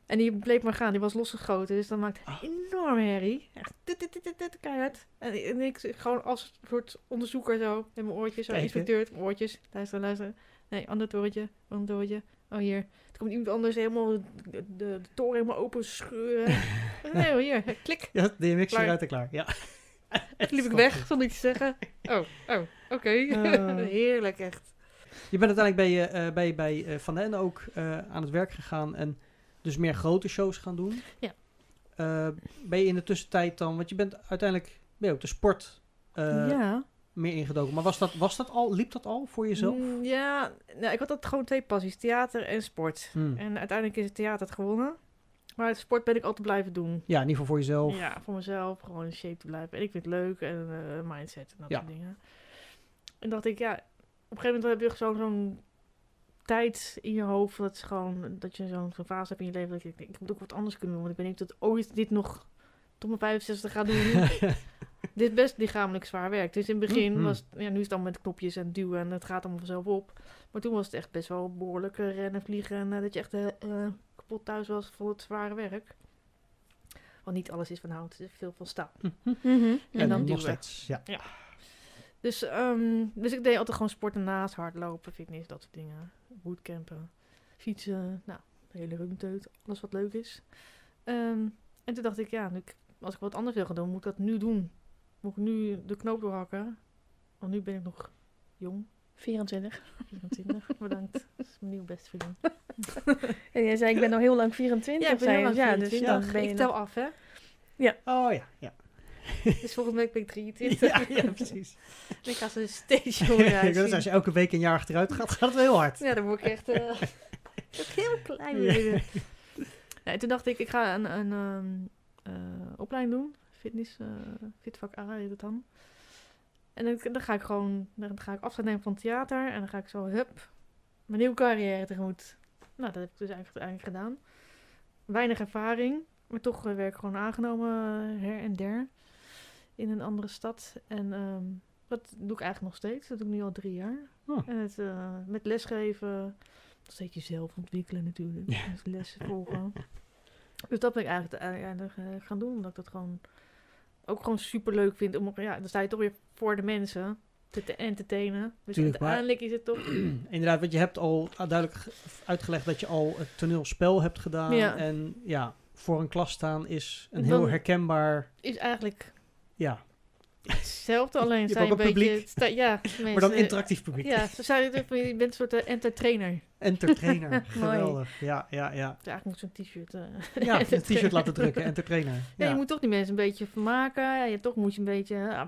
En die bleef maar gaan. Die was losgegoten. Dus dat maakte Ah. een enorme herrie. Echt dit, dit, dit, dit, keihard. En, en ik gewoon als soort onderzoeker zo. Met mijn oortjes, zo Kijken. inspecteur. mijn Oortjes. Luisteren, luisteren. Nee, ander torentje. Ander torentje. Oh, hier. Toen komt iemand anders helemaal de, de, de toren helemaal open scheuren. [laughs] nee, hoor, hier. Klik. ja, DMX Klaar. hieruit en klaar. Ja. Toen liep [laughs] ik weg zonder iets te zeggen. Oh, oh, oké. Eh. [laughs] Heerlijk, echt. Je bent uiteindelijk bij, je, eh, bij, bij eh, Van den ook aan het werk gegaan en dus meer grote shows gaan doen. Ja. Ben je in de tussentijd dan, want je bent uiteindelijk ben je ook de sport ja. meer ingedoken. Maar was dat, was dat al, liep dat al voor jezelf? Mm, ja, nou, ik had dat gewoon twee passies, theater en sport. Hmm. En uiteindelijk is het theater het gewonnen. Maar het sport ben ik altijd blijven doen. Ja, in ieder geval voor jezelf. Ja, voor mezelf, gewoon in shape te blijven. En ik vind het leuk en mindset en dat Ja. soort dingen. En dacht ik, ja, een gegeven moment heb je zo'n zo'n tijd in je hoofd. Dat, is gewoon, dat je zo'n fase hebt in je leven. Dat ik denk, ik moet ook wat anders kunnen doen. Want ik ben niet dat ooit dit nog tot mijn 65 ga doen. [laughs] dit is best lichamelijk zwaar werk. Dus in het begin Mhm. was ja, nu is het dan met knopjes en duwen en het gaat allemaal vanzelf op. Maar toen was het echt best wel behoorlijk eh, rennen, vliegen. En eh, dat je echt eh, kapot thuis was voor het zware werk. Want niet alles is van hout, het is veel van staal. Mhm. En en dan nog duwen. steeds. Ja. Dus, ehm, dus ik deed altijd gewoon sporten naast, hardlopen, fitness, dat soort dingen. Bootcampen, fietsen, nou, de hele rumteut, alles wat leuk is. Ehm, en toen dacht ik, ja, nu als ik wat anders wil gaan doen, moet ik dat nu doen. Moet ik nu de knoop doorhakken. Want nu ben ik nog jong, 24. 24, [laughs] bedankt. Dat is mijn nieuwe beste vriendin. [laughs] En jij zei, ik ben al heel lang 24. Ja, ik ben heel ja, dus 24. dan ben je ik tel nog- af, hè. Oh ja, ja. [laughs] Dus volgende week ben ik 23. ja, ja, precies. En ik ga ze [laughs] Ik wil uitzien. als je elke week een jaar achteruit gaat, gaat het wel heel hard. Ja, dan word ik echt eh, [laughs] heel klein. Nee, toen dacht ik, ik ga een, een ehm, eh, opleiding doen. Fitness, eh fitvak A heet het dan. En dan, dan ga ik gewoon, dan ga ik afscheid nemen van het theater. En dan ga ik zo, hup, mijn nieuwe carrière tegemoet. Nou, dat heb ik dus eigenlijk, eigenlijk gedaan. Weinig ervaring, maar toch werd ik gewoon aangenomen her en der. In een andere stad. En ehm, dat doe ik eigenlijk nog steeds. Dat doe ik nu al drie jaar. Oh. En het, eh, met lesgeven, steeds jezelf ontwikkelen natuurlijk. Ja. Dus lessen volgen. Dus dat ben ik eigenlijk eh, gaan doen. Omdat ik dat gewoon ook gewoon super leuk vind. Om, ja, dan sta je toch weer voor de mensen te, te entertainen. Dus Tuurlijk, maar- uiteindelijk is het toch... [clears throat] Inderdaad, want je hebt al duidelijk ge- uitgelegd dat je al het toneelspel hebt gedaan. Ja. En ja, voor een klas staan is een Dan- heel herkenbaar... Is eigenlijk Ja, hetzelfde, alleen Je zijn een beetje... publiek. sta- ja, maar dan mensen- interactief publiek. Ja, ze zijn, je bent een soort uh, entertainer. Entertainer, [laughs] geweldig. Ja, ja, ja. Ja, eigenlijk moet zo'n t-shirt... eh, [laughs] Ja, een t-shirt laten drukken, entertainer. [laughs] Ja, Ja. je moet toch die mensen een beetje vermaken. Ja, je, toch moet je een beetje... eh,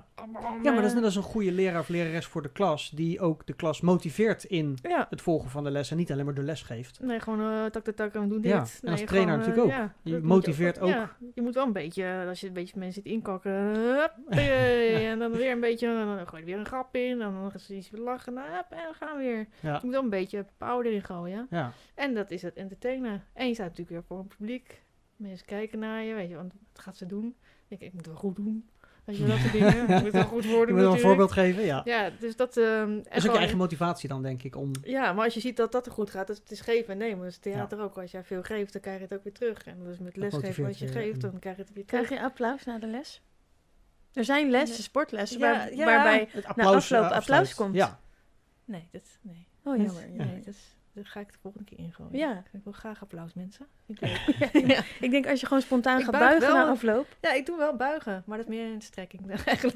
ja, maar dat is net als een goede leraar of lerares voor de klas, die ook de klas motiveert in Ja, het volgen van de les en niet alleen maar de les geeft. nee, gewoon eh, tak, tak, tak, en we doen dit. Ja, en als Nee, trainer gewoon, natuurlijk eh, ook. ja, Je motiveert ook. Ja, je moet wel een beetje, eh, als je een beetje mensen zit inkakken, hup, eh, en dan weer een beetje, eh, dan gooi je weer een grap in, en dan nog eens iets lachen, hup, en dan gaan we weer. Ja, Je moet wel een beetje power erin gooien. ja. En dat is het entertainen. En je staat natuurlijk weer voor een publiek. Mensen kijken naar je, weet je, want wat gaat ze doen? Ik denk, ik moet het wel goed doen. Weet je, dat soort dingen. [laughs] Ik moet het wel goed Je worden moet wel een voorbeeld geven, ja. Ja, dus dat... ehm, Dat is ook je eigen motivatie dan, denk ik, om... ja, maar als je ziet dat dat er goed gaat, dat het is geven en nemen. Dus theater ook. Als jij veel geeft, dan krijg je het ook weer terug. En dus met lesgeven, als je geeft, dan krijg je het weer terug. Krijg je applaus na de les? Er zijn lessen, sportlessen, Ja, waar- ja. waarbij... Het Na applaus, afloop eh, applaus komt. Ja, Nee, dat, nee. Oh, jammer. Nee, dat, is- ga ik de volgende keer ingooien. Ja. Ik wil graag applaus, mensen. Ik. [laughs] [laughs] Ja. Ik denk als je gewoon spontaan Ik gaat buig buigen wel. na afloop. ja, ik doe wel buigen, maar dat is meer een strekking dan [laughs] eigenlijk.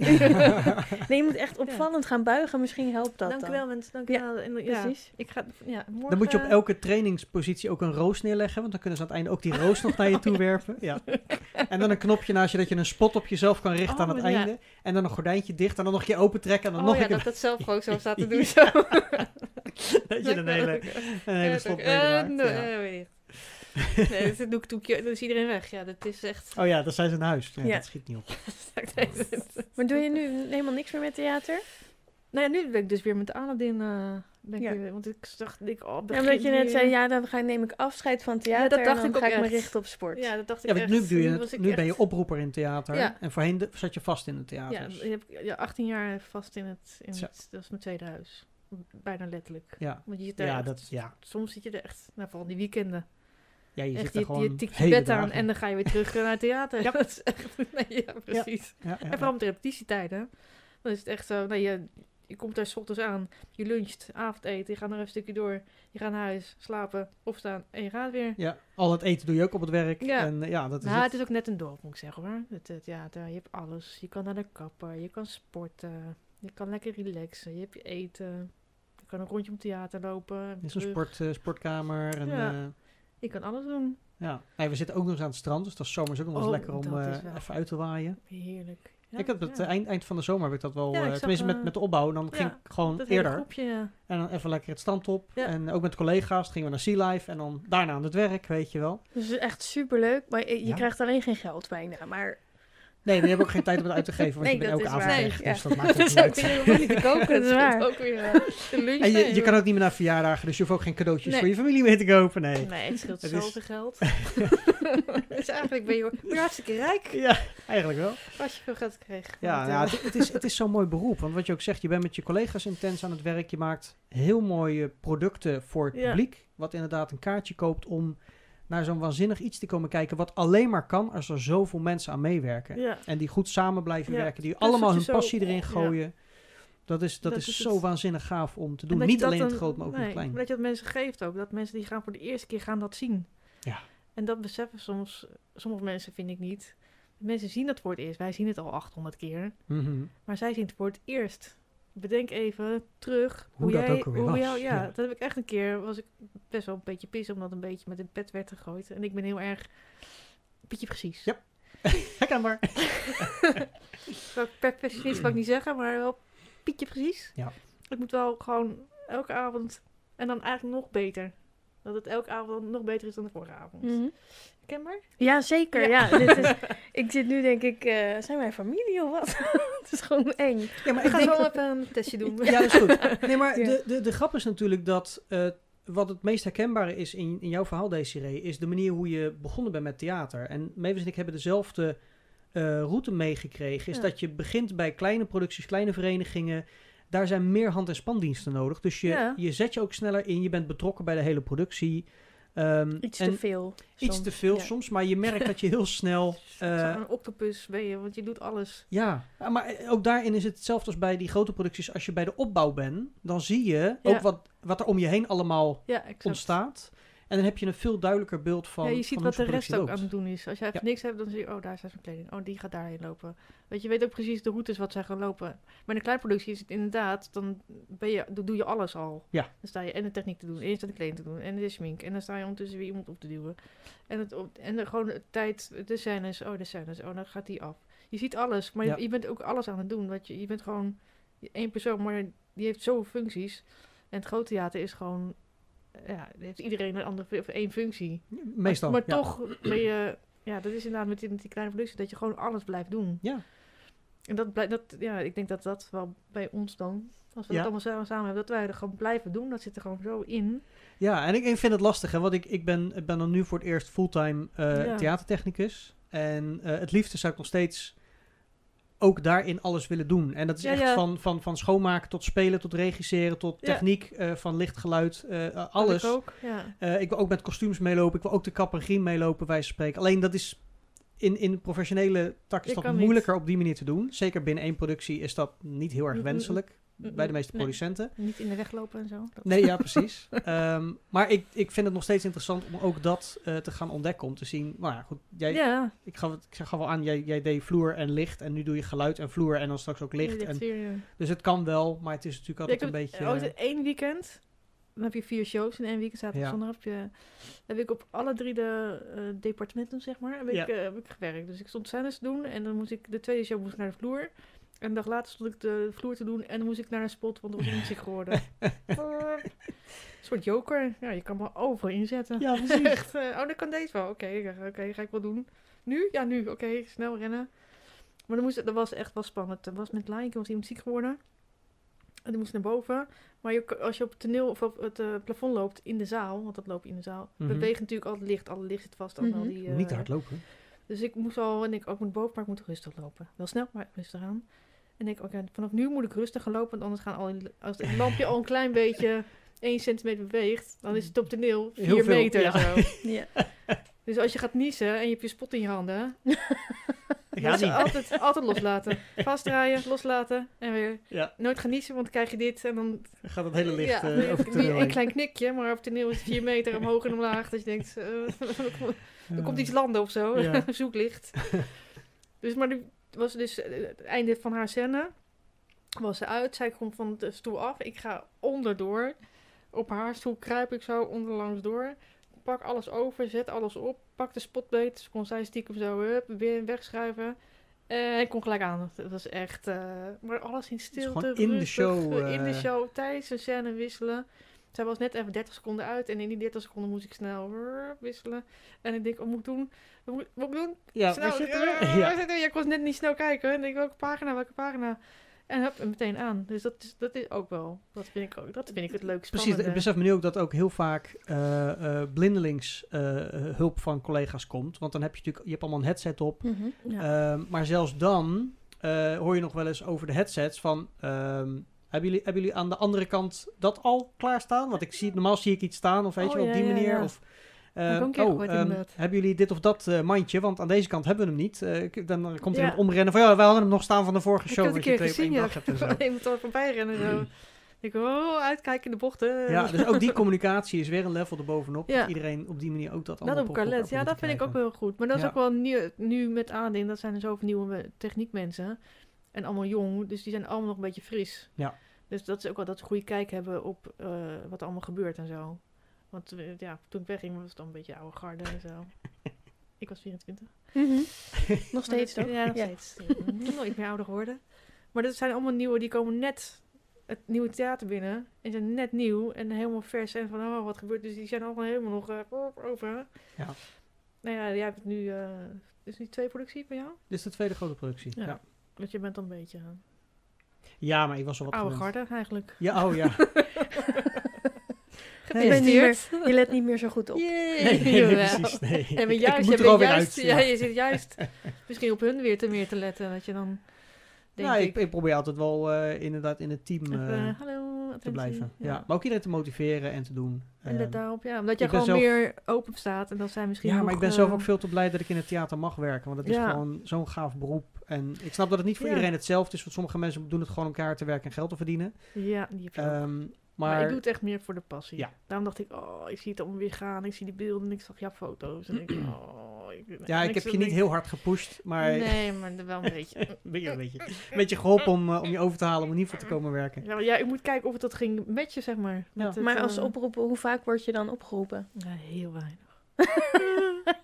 Nee, je moet echt opvallend gaan buigen. Misschien helpt dat dank dan. u wel, mensen. Dank u Ja, wel. En, ja, Precies. ik ga, ja, morgen... Dan moet je op elke trainingspositie ook een roos neerleggen, want dan kunnen ze aan het einde ook die roos nog naar je toe werpen. Ja. En dan een knopje naast je dat je een spot op jezelf kan richten Oh, aan het ja. einde. En dan een gordijntje dicht en dan nog een keer open trekken en dan Oh nog ja, een keer... dat dat zelf ook zo staat te doen. Zo. [laughs] dat je een hele, een hele slot Eh, nee, Ja. eh, weet ik. Nee, dat doe ik toekje, dan is iedereen weg. Ja, dat is echt... Oh ja, dat zijn ze naar huis. Ja, Ja. Dat schiet niet op. [laughs] Maar doe je nu helemaal niks meer met theater? Nou ja, nu ben ik dus weer met Aladdin. eh ben ik weer, want ik dacht, ik, oh, Ja, omdat je net weer- zei, ja, dan ga, neem ik afscheid van theater dat dacht en dan ik ook ga ik me richten op sport. Ja, dat dacht ik Ja, want echt. nu, doe je was het, ik nu ben je oproeper in theater. Ja. En voorheen de- zat je vast in het Ja, theater. je hebt ja, 18 jaar vast in het, in het... Dat is mijn tweede huis. Bijna letterlijk. Ja, Want je zit ja, echt- dat, ja. Soms zit je er echt... Nou, vooral die weekenden. ja je echt, zit er je, gewoon je tikt je bed aan en dan ga je weer terug naar het theater. Ja. [laughs] Dat is echt... Nee, ja, precies. Ja, En vooral met de repetitietijden. Dan is het echt zo, nee, je, je komt daar s ochtends aan, je luncht, avondeten, je gaat nog een stukje door, je gaat naar huis, slapen, opstaan en je gaat weer. Ja, al het eten doe je ook op het werk. Ja. En eh, ja, dat is Nou, het. het is ook net een dorp, moet ik zeggen hoor. Het, het theater, je hebt alles. Je kan naar de kapper, je kan sporten, je kan lekker relaxen, je hebt je eten. Kan een rondje om theater lopen. is een sport, eh, sportkamer. En, Ja. ja. Ik kan alles doen. ja. Nee, we zitten ook nog eens aan het strand, dus dat is zomers ook nog eens Oh, lekker om eh, even uit te waaien. Heerlijk. Ja, ik heb het ja. eh, eind, eind van de zomer heb ik dat wel, Ja, ik eh, zag, tenminste met, eh, met de opbouw. Dan ging ik gewoon eerder. groepje. En dan even lekker het strand op. En ook met collega's gingen we naar Sea Life. En dan daarna aan het werk, weet je wel. Dus het is echt superleuk, maar je, krijgt alleen geen geld bijna. Maar Nee, dan heb ik ook geen tijd om het uit te geven. Want Nee, je bent dat elke is avond waar, weg. ja. Dus dat maakt [laughs] Dat is niet uit. niet te [laughs] koken. Dat is waar. ook weer eh. En je, nee, je kan ook niet meer naar verjaardagen. Dus je hoeft ook geen cadeautjes Nee. voor je familie mee te kopen. Nee. Nee, het scheelt Het is- zoveel geld. [laughs] dus eigenlijk ben je, ben je hartstikke rijk Ja, eigenlijk wel. als je veel geld kreeg. Ja, nou, eh, het, het is, het is zo'n mooi beroep. Want wat je ook zegt, je bent met je collega's intens aan het werk. Je maakt heel mooie producten voor het Ja. publiek. Wat inderdaad een kaartje koopt om naar zo'n waanzinnig iets te komen kijken. Wat alleen maar kan als er zoveel mensen aan meewerken. ja. En die goed samen blijven Ja, werken. Die dat allemaal hun zo- passie erin gooien. Dat is, dat Dat is is zo het. waanzinnig gaaf om te En doen. dat Niet dat alleen in het groot, maar ook in nee, het klein. Dat je dat mensen geeft ook. Dat mensen die gaan voor de eerste keer gaan dat zien. Ja. En dat beseffen soms, sommige mensen vind ik niet. Mensen zien het voor het eerst. Wij zien het al 800 keer. Mhm. Maar zij zien het voor het eerst. Bedenk even terug Hoe dat jij, ook alweer hoe was, jou- ja, ja. dat heb ik echt een keer. Was ik best wel een beetje pis omdat een beetje met een pet werd gegooid. En ik ben heel erg. Beetje precies. Ja. [laughs] Herkenbaar. [laughs] Perfectionist kan ik niet zeggen, maar wel pietje precies. Ja. Ik moet wel gewoon elke avond. En dan eigenlijk nog beter. Dat het elke avond nog beter is dan de vorige avond. Mhm. Kenbaar? ja, zeker. Ja. Ja. dit is, [laughs] ik zit nu denk ik, eh, zijn wij familie of wat? [laughs] het is gewoon eng. Ja, maar Ik ik ga zo even een testje doen. Ja, dat is goed. [laughs] Nee, maar Ja. de, de, de grap is natuurlijk dat... eh, wat het meest herkenbare is in, in jouw verhaal, Desiree... is de manier hoe je begonnen bent met theater. En Mavis en ik hebben dezelfde eh, route meegekregen. Is Ja. dat je begint bij kleine producties, kleine verenigingen... Daar zijn meer hand- en spandiensten nodig. Dus je, Ja. je zet je ook sneller in. Je bent betrokken bij de hele productie. Ehm, Iets te veel. Iets soms. te veel Ja. soms. Maar je merkt dat je heel [laughs] snel... eh, Zo'n octopus ben je, want je doet alles. Ja, ja, maar eh, ook daarin is het hetzelfde als bij die grote producties. Als je bij de opbouw bent, dan zie je Ja. ook wat, wat er om je heen allemaal Ja, ontstaat. En dan heb je een veel duidelijker beeld van. ja, je ziet wat de rest ook aan het doen is. Als jij even Ja. niks hebt, dan zie je, oh, daar staat zijn kleding. Oh, die gaat daarheen lopen. Weet je, weet ook precies de routes wat zij gaan lopen. Maar in een kleine productie is het inderdaad, dan, ben je, dan doe je alles al. Ja. Dan sta je en de techniek te doen, en de kleding te doen, en de schmink. En dan sta je ondertussen weer iemand op te duwen. En, het, en de, gewoon de tijd, de scènes, oh, de scènes, oh, dan gaat die af. Je ziet alles, maar Ja. je, je bent ook alles aan het doen. Want je, je bent gewoon één persoon, maar die heeft zoveel functies. En het grote theater is gewoon, ja, heeft iedereen een andere, of één functie. Meestal. Maar, ja. toch ben je... Ja, dat is inderdaad met die, met die kleine productie, dat je gewoon alles blijft doen. Ja. En dat, blij- dat, ja, ik denk dat dat wel bij ons dan, als we Ja. dat allemaal samen, samen hebben, dat wij er gewoon blijven doen. Dat zit er gewoon zo in. Ja, en ik, ik vind het lastig, hè, want ik, ik, ben, ik ben dan nu voor het eerst fulltime eh, Ja. theatertechnicus. En eh, het liefste zou ik nog steeds ook daarin alles willen doen. En dat is Ja, echt ja. Van, van, van schoonmaken tot spelen, tot regisseren, tot Ja. techniek, eh, van licht, geluid, eh, Dat alles. Ik ook, ja. Eh, ik wil ook met kostuums meelopen. Ik wil ook de kap en griem meelopen, wijze van spreken. Alleen dat is in, in professionele tak is dat moeilijker op die manier te doen. Zeker binnen één productie is dat niet heel erg wenselijk. Bij de meeste nee. producenten. Niet in de weg lopen en zo. Nee, ja, precies. [laughs] Ehm, maar ik, ik vind het nog steeds interessant om ook dat eh, te gaan ontdekken. Om te zien, nou ja, goed. Jij, ja, Ik gaf, ik gaf al aan, jij, jij deed vloer en licht. En nu doe je geluid en vloer en dan straks ook licht. En, ja. dus het kan wel, maar het is natuurlijk altijd een het- beetje... ooit één weekend. Dan heb je vier shows in één weekend. Zaterdag, Ja. zondag heb je... Heb ik op alle drie de eh, departementen, zeg maar, heb, ik, eh, heb ik gewerkt. Dus ik stond scènes te doen. En dan moest ik... De tweede show moest naar de vloer. En een dag later stond ik de vloer te doen. En dan moest ik naar een spot, want er was iemand ziek geworden. [laughs] een soort joker. Ja, je kan me overal inzetten. Ja, [laughs] precies. Echt, eh, oh, dat kan deze wel. Oké, oké, ga ik wel doen. Nu? Ja, nu. Oké, snel rennen. Maar dan moest, dat was echt wel spannend. Er was met Lion was iemand ziek geworden. En die moest naar boven. Maar je, als je op het toneel of op het eh, plafond loopt in de zaal, want dat loop je in de zaal, Mhm. beweegt natuurlijk al het licht. Alle licht zit vast al Mhm. die... eh, Niet te hard lopen. Dus ik moest al, en ik ook moet boven, maar ik moet rustig lopen. Wel snel, maar rustig aan. En ik, oké, vanaf nu moet ik rustig gaan lopen, want anders gaan al die, als het lampje al een klein beetje [laughs] 1 centimeter beweegt, dan is het op toneel 4 Heel veel, meter ja. zo. [laughs] Ja. Dus als je gaat niezen en je hebt je spot in je handen, [laughs] Ja, moet je niet. altijd, altijd loslaten. Vastdraaien, loslaten en weer Ja. nooit gaan niezen, want dan krijg je dit en dan... Gaat het hele licht ja, eh, over het een, toneel een heen. klein knikje, maar op toneel is het 4 meter omhoog en omlaag. Dat je denkt, eh, er komt iets landen of zo. Ja. Zoeklicht. dus, maar nu was dus eh, het einde van haar scène. Was ze uit, zij komt van de stoel af. Ik ga onderdoor. Op haar stoel kruip ik zo onderlangs door. Pak alles over, zet alles op. Pak de spotbeet. Dus kon zij stiekem zo hup, weer wegschuiven. En ik kon gelijk aan. Het was echt... eh, maar alles in stilte. gewoon in de show, eh, In de eh. show, tijdens een scène wisselen. Zij was net even 30 seconden uit. En in die 30 seconden moest ik snel wisselen. En ik denk, wat moet ik doen? Wat moet, wat moet ik doen? Ja, snel, waar zitten ja, we? waar Ja. zitten we? Ja, ik was net niet snel kijken. En ik denk, welke pagina, welke pagina? En hup, en meteen aan. Dus dat is, dat is ook wel, dat vind ik ook, dat vind ik het leuk Precies, ik besef me nu ook dat ook heel vaak eh, eh, blindelings eh, eh, hulp van collega's komt. Want dan heb je natuurlijk, je hebt allemaal een headset op. Mhm. Ja. Ehm, maar zelfs dan eh, hoor je nog wel eens over de headsets van... ehm, hebben, jullie, hebben jullie aan de andere kant dat al klaarstaan? Want ik zie, normaal zie ik iets staan of weet Oh, je wel, op ja, die manier. ja. Of, ik een keer oh, gehoord, ehm, hebben jullie dit of dat eh, mandje? Want aan deze kant hebben we hem niet. Eh, ik- dan komt Ja. iemand omrennen van... Ja, wij hadden hem nog staan van de vorige ik show. heb het een [laughs] je keer op gezien, ja. zo. Iemand er voorbij rennen zo. ik oh, uitkijken in de bochten. Ja, [laughs] dus ook die communicatie is weer een level erbovenop. Ja. Dat iedereen op die manier ook dat dat allemaal op elkaar let. Ja, dat vind ik ook wel goed. Maar dat is ook wel nieuw, nu met aanding. Dat zijn er zoveel nieuwe techniekmensen. En allemaal jong. Dus die zijn allemaal nog een beetje fris. Ja. Dus dat is ook wel dat ze goede kijk hebben op eh, wat er allemaal gebeurt en zo. Want eh, ja, toen ik wegging was het dan een beetje oude garde en zo. [laughs] ik was 24. Mhm. [laughs] Nog steeds toch? Ja, nog Ja. steeds. Nooit meer ouder geworden. Maar dat zijn allemaal nieuwe, die komen net het nieuwe theater binnen. En zijn net nieuw en helemaal vers. En van, oh, wat gebeurt Dus die zijn allemaal helemaal nog eh, over. Ja. Nou ja, jij hebt nu... eh is het nu twee productie van jou? Dit is de tweede grote productie. Ja. Ja, Want je bent dan een beetje ja maar ik was al wat oude gewend. garde eigenlijk. Ja, oh ja. [laughs] Je, bent niet meer, Gefeliciteerd. je let niet meer zo goed op. Yay, Nee, nee, jawel. precies. Nee. En maar Ik- juist, ik je er bent juist, uit. ja, je zit juist misschien op hun weer te meer te letten. Dat je dan, denk Nou, ik, ik, ik probeer altijd wel eh, inderdaad in het team eh, hallo, te blijven. Ja. maar ook iedereen te motiveren en te doen. En let Ehm, daarop, ja. Omdat je gewoon zelf- meer open staat. En dat zijn misschien ja, nog, maar ik ben zelf eh, ook veel te blij dat ik in het theater mag werken. Want het is gewoon zo'n gaaf beroep. En ik snap dat het niet voor iedereen hetzelfde is. Want sommige mensen doen het gewoon om elkaar te werken en geld te verdienen. Ja, die heb je ook. Maar, maar ik doe het echt meer voor de passie. Ja. Daarom dacht ik, oh, ik zie het allemaal weer gaan. Ik zie die beelden en ik zag jouw foto's. En ik, [clears throat] oh, ik, ja, en ik heb je niet heel hard gepusht. Maar Nee, maar wel een beetje. [laughs] een beetje, een beetje, een beetje geholpen om, eh, om je over te halen om in ieder geval te komen werken. Ja, maar ja, ik moet kijken of het dat ging met je, zeg maar. Ja. het, Maar als eh, oproepen, hoe vaak word je dan opgeroepen? Ja, heel weinig. [laughs]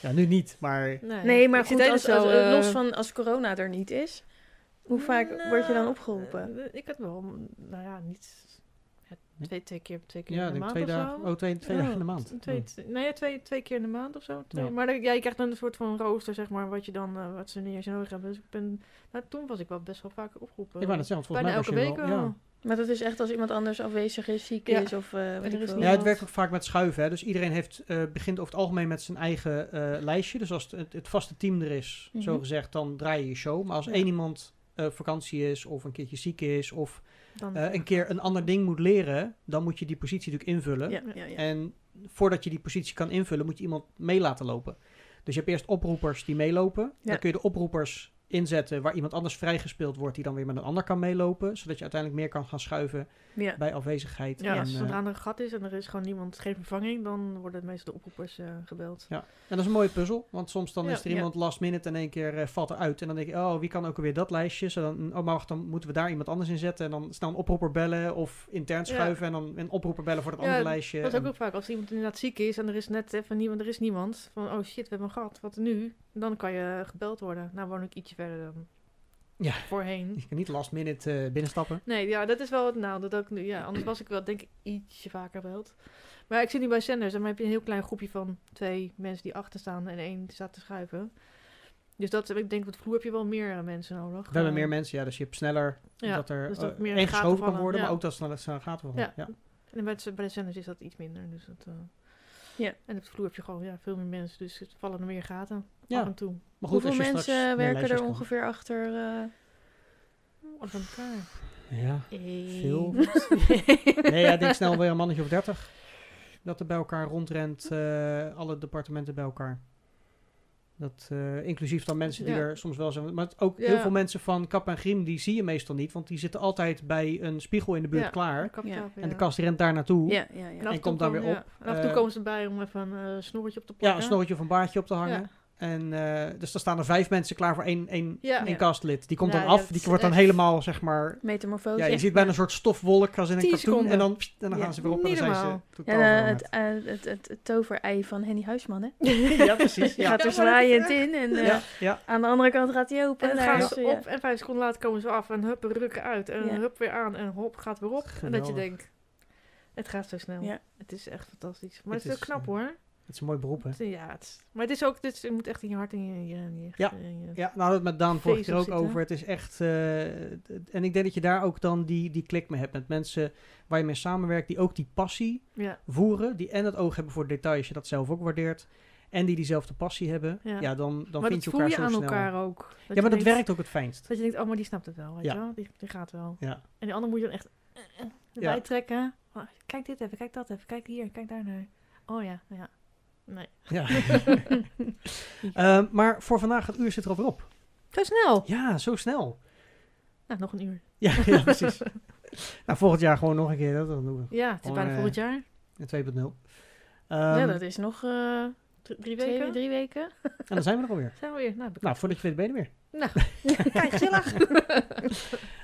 Ja, nu niet, maar Nee, maar goed, hele als, zo, als- eh, los van als corona er niet is. Hoe vaak word je dan Nou, opgeroepen? eh, ik had wel, nou ja, niet Nee? twee, twee keer, twee keer ja, in de maand twee of dagen, zo. oh, twee, twee Ja, dagen in de maand. Twee, Oh. twee- nee, ja, twee, twee keer in de maand of zo. Twee. Ja. Maar dan, ja, je krijgt dan een soort van rooster, zeg maar, wat je dan, eh, wat ze neer nodig hebben. Dus ik ben, nou, toen was ik wel best wel vaak opgeroepen. Ik wou zeggen, want Bijna volgens mij elke week wel. wel. Ja. Maar dat is echt als iemand anders afwezig is, ziek Ja. is of eh weet er ik veel. niet- Ja, het werkt ook vaak met schuiven. Hè. Dus iedereen heeft, eh, begint over het algemeen met zijn eigen eh, lijstje. Dus als het, het, het vaste team er is, Mhm. zo gezegd, dan draai je je show. Maar als Ja. één iemand eh, vakantie is of een keertje ziek is of Dan, eh, een keer een ander ding moet leren, dan moet je die positie natuurlijk invullen. Ja, ja, ja. En voordat je die positie kan invullen, moet je iemand mee laten lopen. Dus je hebt eerst oproepers die meelopen. Dan kun je de oproepers inzetten waar iemand anders vrijgespeeld wordt, die dan weer met een ander kan meelopen. Zodat je uiteindelijk meer kan gaan schuiven ja. bij afwezigheid. ja, en, als eh, zodra er een gat is en er is gewoon niemand, geen vervanging, dan worden meestal de oproepers eh, gebeld. Ja, en dat is een mooie puzzel, want soms dan Ja, is er ja. iemand last minute in één keer eh, valt eruit. En dan denk je, oh, wie kan ook alweer dat lijstje? Zo dan, oh, maar wacht, dan moeten we daar iemand anders in zetten. En dan snel een oproeper bellen of intern schuiven en dan een oproeper bellen voor Ja, andere lijstje. Dat is ook wel vaak als iemand inderdaad ziek is en er is net even niemand, er is niemand. Van oh shit, we hebben een gat, wat nu? Dan kan je gebeld worden. Nou woon ik ietsje verder dan Ja. voorheen. Je kan niet last minute eh, binnenstappen. Nee, ja, dat is wel het nadeel. Dat ik nu, ja, anders was ik wel denk ik ietsje vaker gebeld. Maar ik zit nu bij Senders en dan heb je een heel klein groepje van twee mensen die achter staan en één staat te schuiven. Dus dat, ik denk, op de vloer heb je wel meer eh, mensen nodig. We hebben meer mensen, ja, dus je hebt sneller Ja, dat er dus eh, dat meer één gaten geschoven kan worden, ja. maar ook dat snel snel gaat vallen. Ja. Ja. En bij de, bij de Senders is dat iets minder. Dus dat, Ja. En op de vloer heb je gewoon ja, veel meer mensen, dus het vallen er meer gaten Ja. af en toe. Maar goed, Hoeveel als je mensen werken er kan- ongeveer achter? eh, van elkaar. Ja. Veel. nee, [laughs] Nee, ja, ik denk snel weer een mannetje of dertig. Dat er bij elkaar rondrent, eh, alle departementen bij elkaar. Dat, eh, inclusief dan mensen die Ja. er soms wel zijn. Maar ook Ja. heel veel mensen van Kap en Griem, die zie je meestal niet. Want die zitten altijd bij een spiegel in de buurt Ja. klaar. Ja. En de kast rent daar naartoe. ja, ja, ja. En, komt dan weer ja. op. En af en toe Eh, komen ze bij om even een eh, snorretje op te Ja, plakken. een snorretje of een baardje op te hangen. En, eh, dus dan staan er vijf mensen klaar voor één, één, Ja. één castlid. Die komt Ja, dan ja, af. Die wordt dan helemaal, zeg maar... Metamorfose. Ja, je Ja. ziet bijna een soort stofwolk als in een 10 cartoon. seconden. En dan, en dan Ja. gaan ze weer op en dan zijn ze totaal Ja, veranderd. het, eh, het, het, het toverei van Henny Huisman, hè? [laughs] ja, precies. Je Ja. gaat er zwaaiend in en eh, Ja, ja. aan de andere kant gaat hij open. En dan gaan ze ja. op en vijf seconden later komen ze af en hup, rukken uit. En Ja. hup weer aan en hop, gaat weer op. En dat je denkt, het gaat zo snel. Ja. Het is echt fantastisch. Maar Het is ook knap eh, hoor. Het is een mooi beroep, hè? Ja, het is- maar het is ook, is- je moet echt in je hart en je, je, je, Ja. je- Ja, nou het met Daan vorige keer ook zitten. over. Het is echt... eh, en ik denk dat je daar ook dan die, die klik mee hebt met mensen waar je mee samenwerkt, die ook die passie ja. voeren, die en het oog hebben voor details, je dat zelf ook waardeert, en die diezelfde passie hebben, ja, Ja. dan, dan maar vind dat je voel elkaar je zo aan snel. elkaar ook. ja, je maar dat denkt- werkt ook het fijnst. Dat je denkt, oh, maar die snapt het wel, weet Ja. je wel? Die, die gaat wel. Ja. En die andere moet je dan echt erbij trekken. Oh, kijk dit even, kijk dat even, kijk hier, kijk daar naar. Oh ja, ja. Nee. Ja. [laughs] Ehm, maar voor vandaag, het uur zit er alweer op. Zo snel. Ja, zo snel. Nou, nog een uur. Ja, [laughs] ja precies. nou, volgend jaar gewoon nog een keer. Dat, dat doen we. Ja, het is bijna eh, volgend jaar. In 2.0. ja, Ehm, dat is nog eh, Drie, drie twee, weken. drie weken. En dan zijn we er alweer. Zijn we weer. Nou, Nou, voordat je weet ben je er weer. Nou [laughs] kijk, gezellig. [laughs]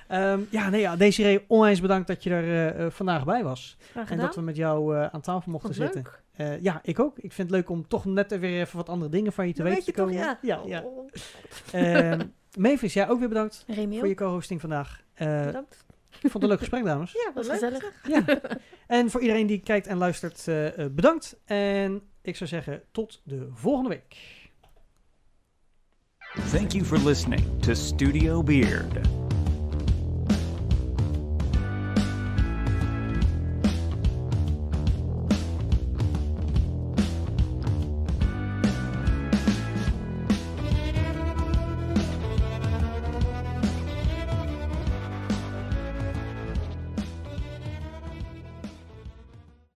Ehm, ja, nee, ja, Desiree, onwijs bedankt dat je er eh, eh, vandaag bij was. En dat we met jou eh, aan tafel mochten zitten. Eh, ja, ik ook. Ik vind het leuk om toch net weer even wat andere dingen van je te Dat weten weet te je toch, komen. ja. ja, ja. Oh, Ehm, Mavis, jij ook weer bedankt Remiel. voor je co-hosting vandaag. Eh, bedankt. ik vond het een leuk gesprek, dames. Ja, was leuk. gezellig. Ja. [laughs] En voor iedereen die kijkt en luistert, bedankt. En ik zou zeggen, tot de volgende week. Thank you for listening to Studio Beard.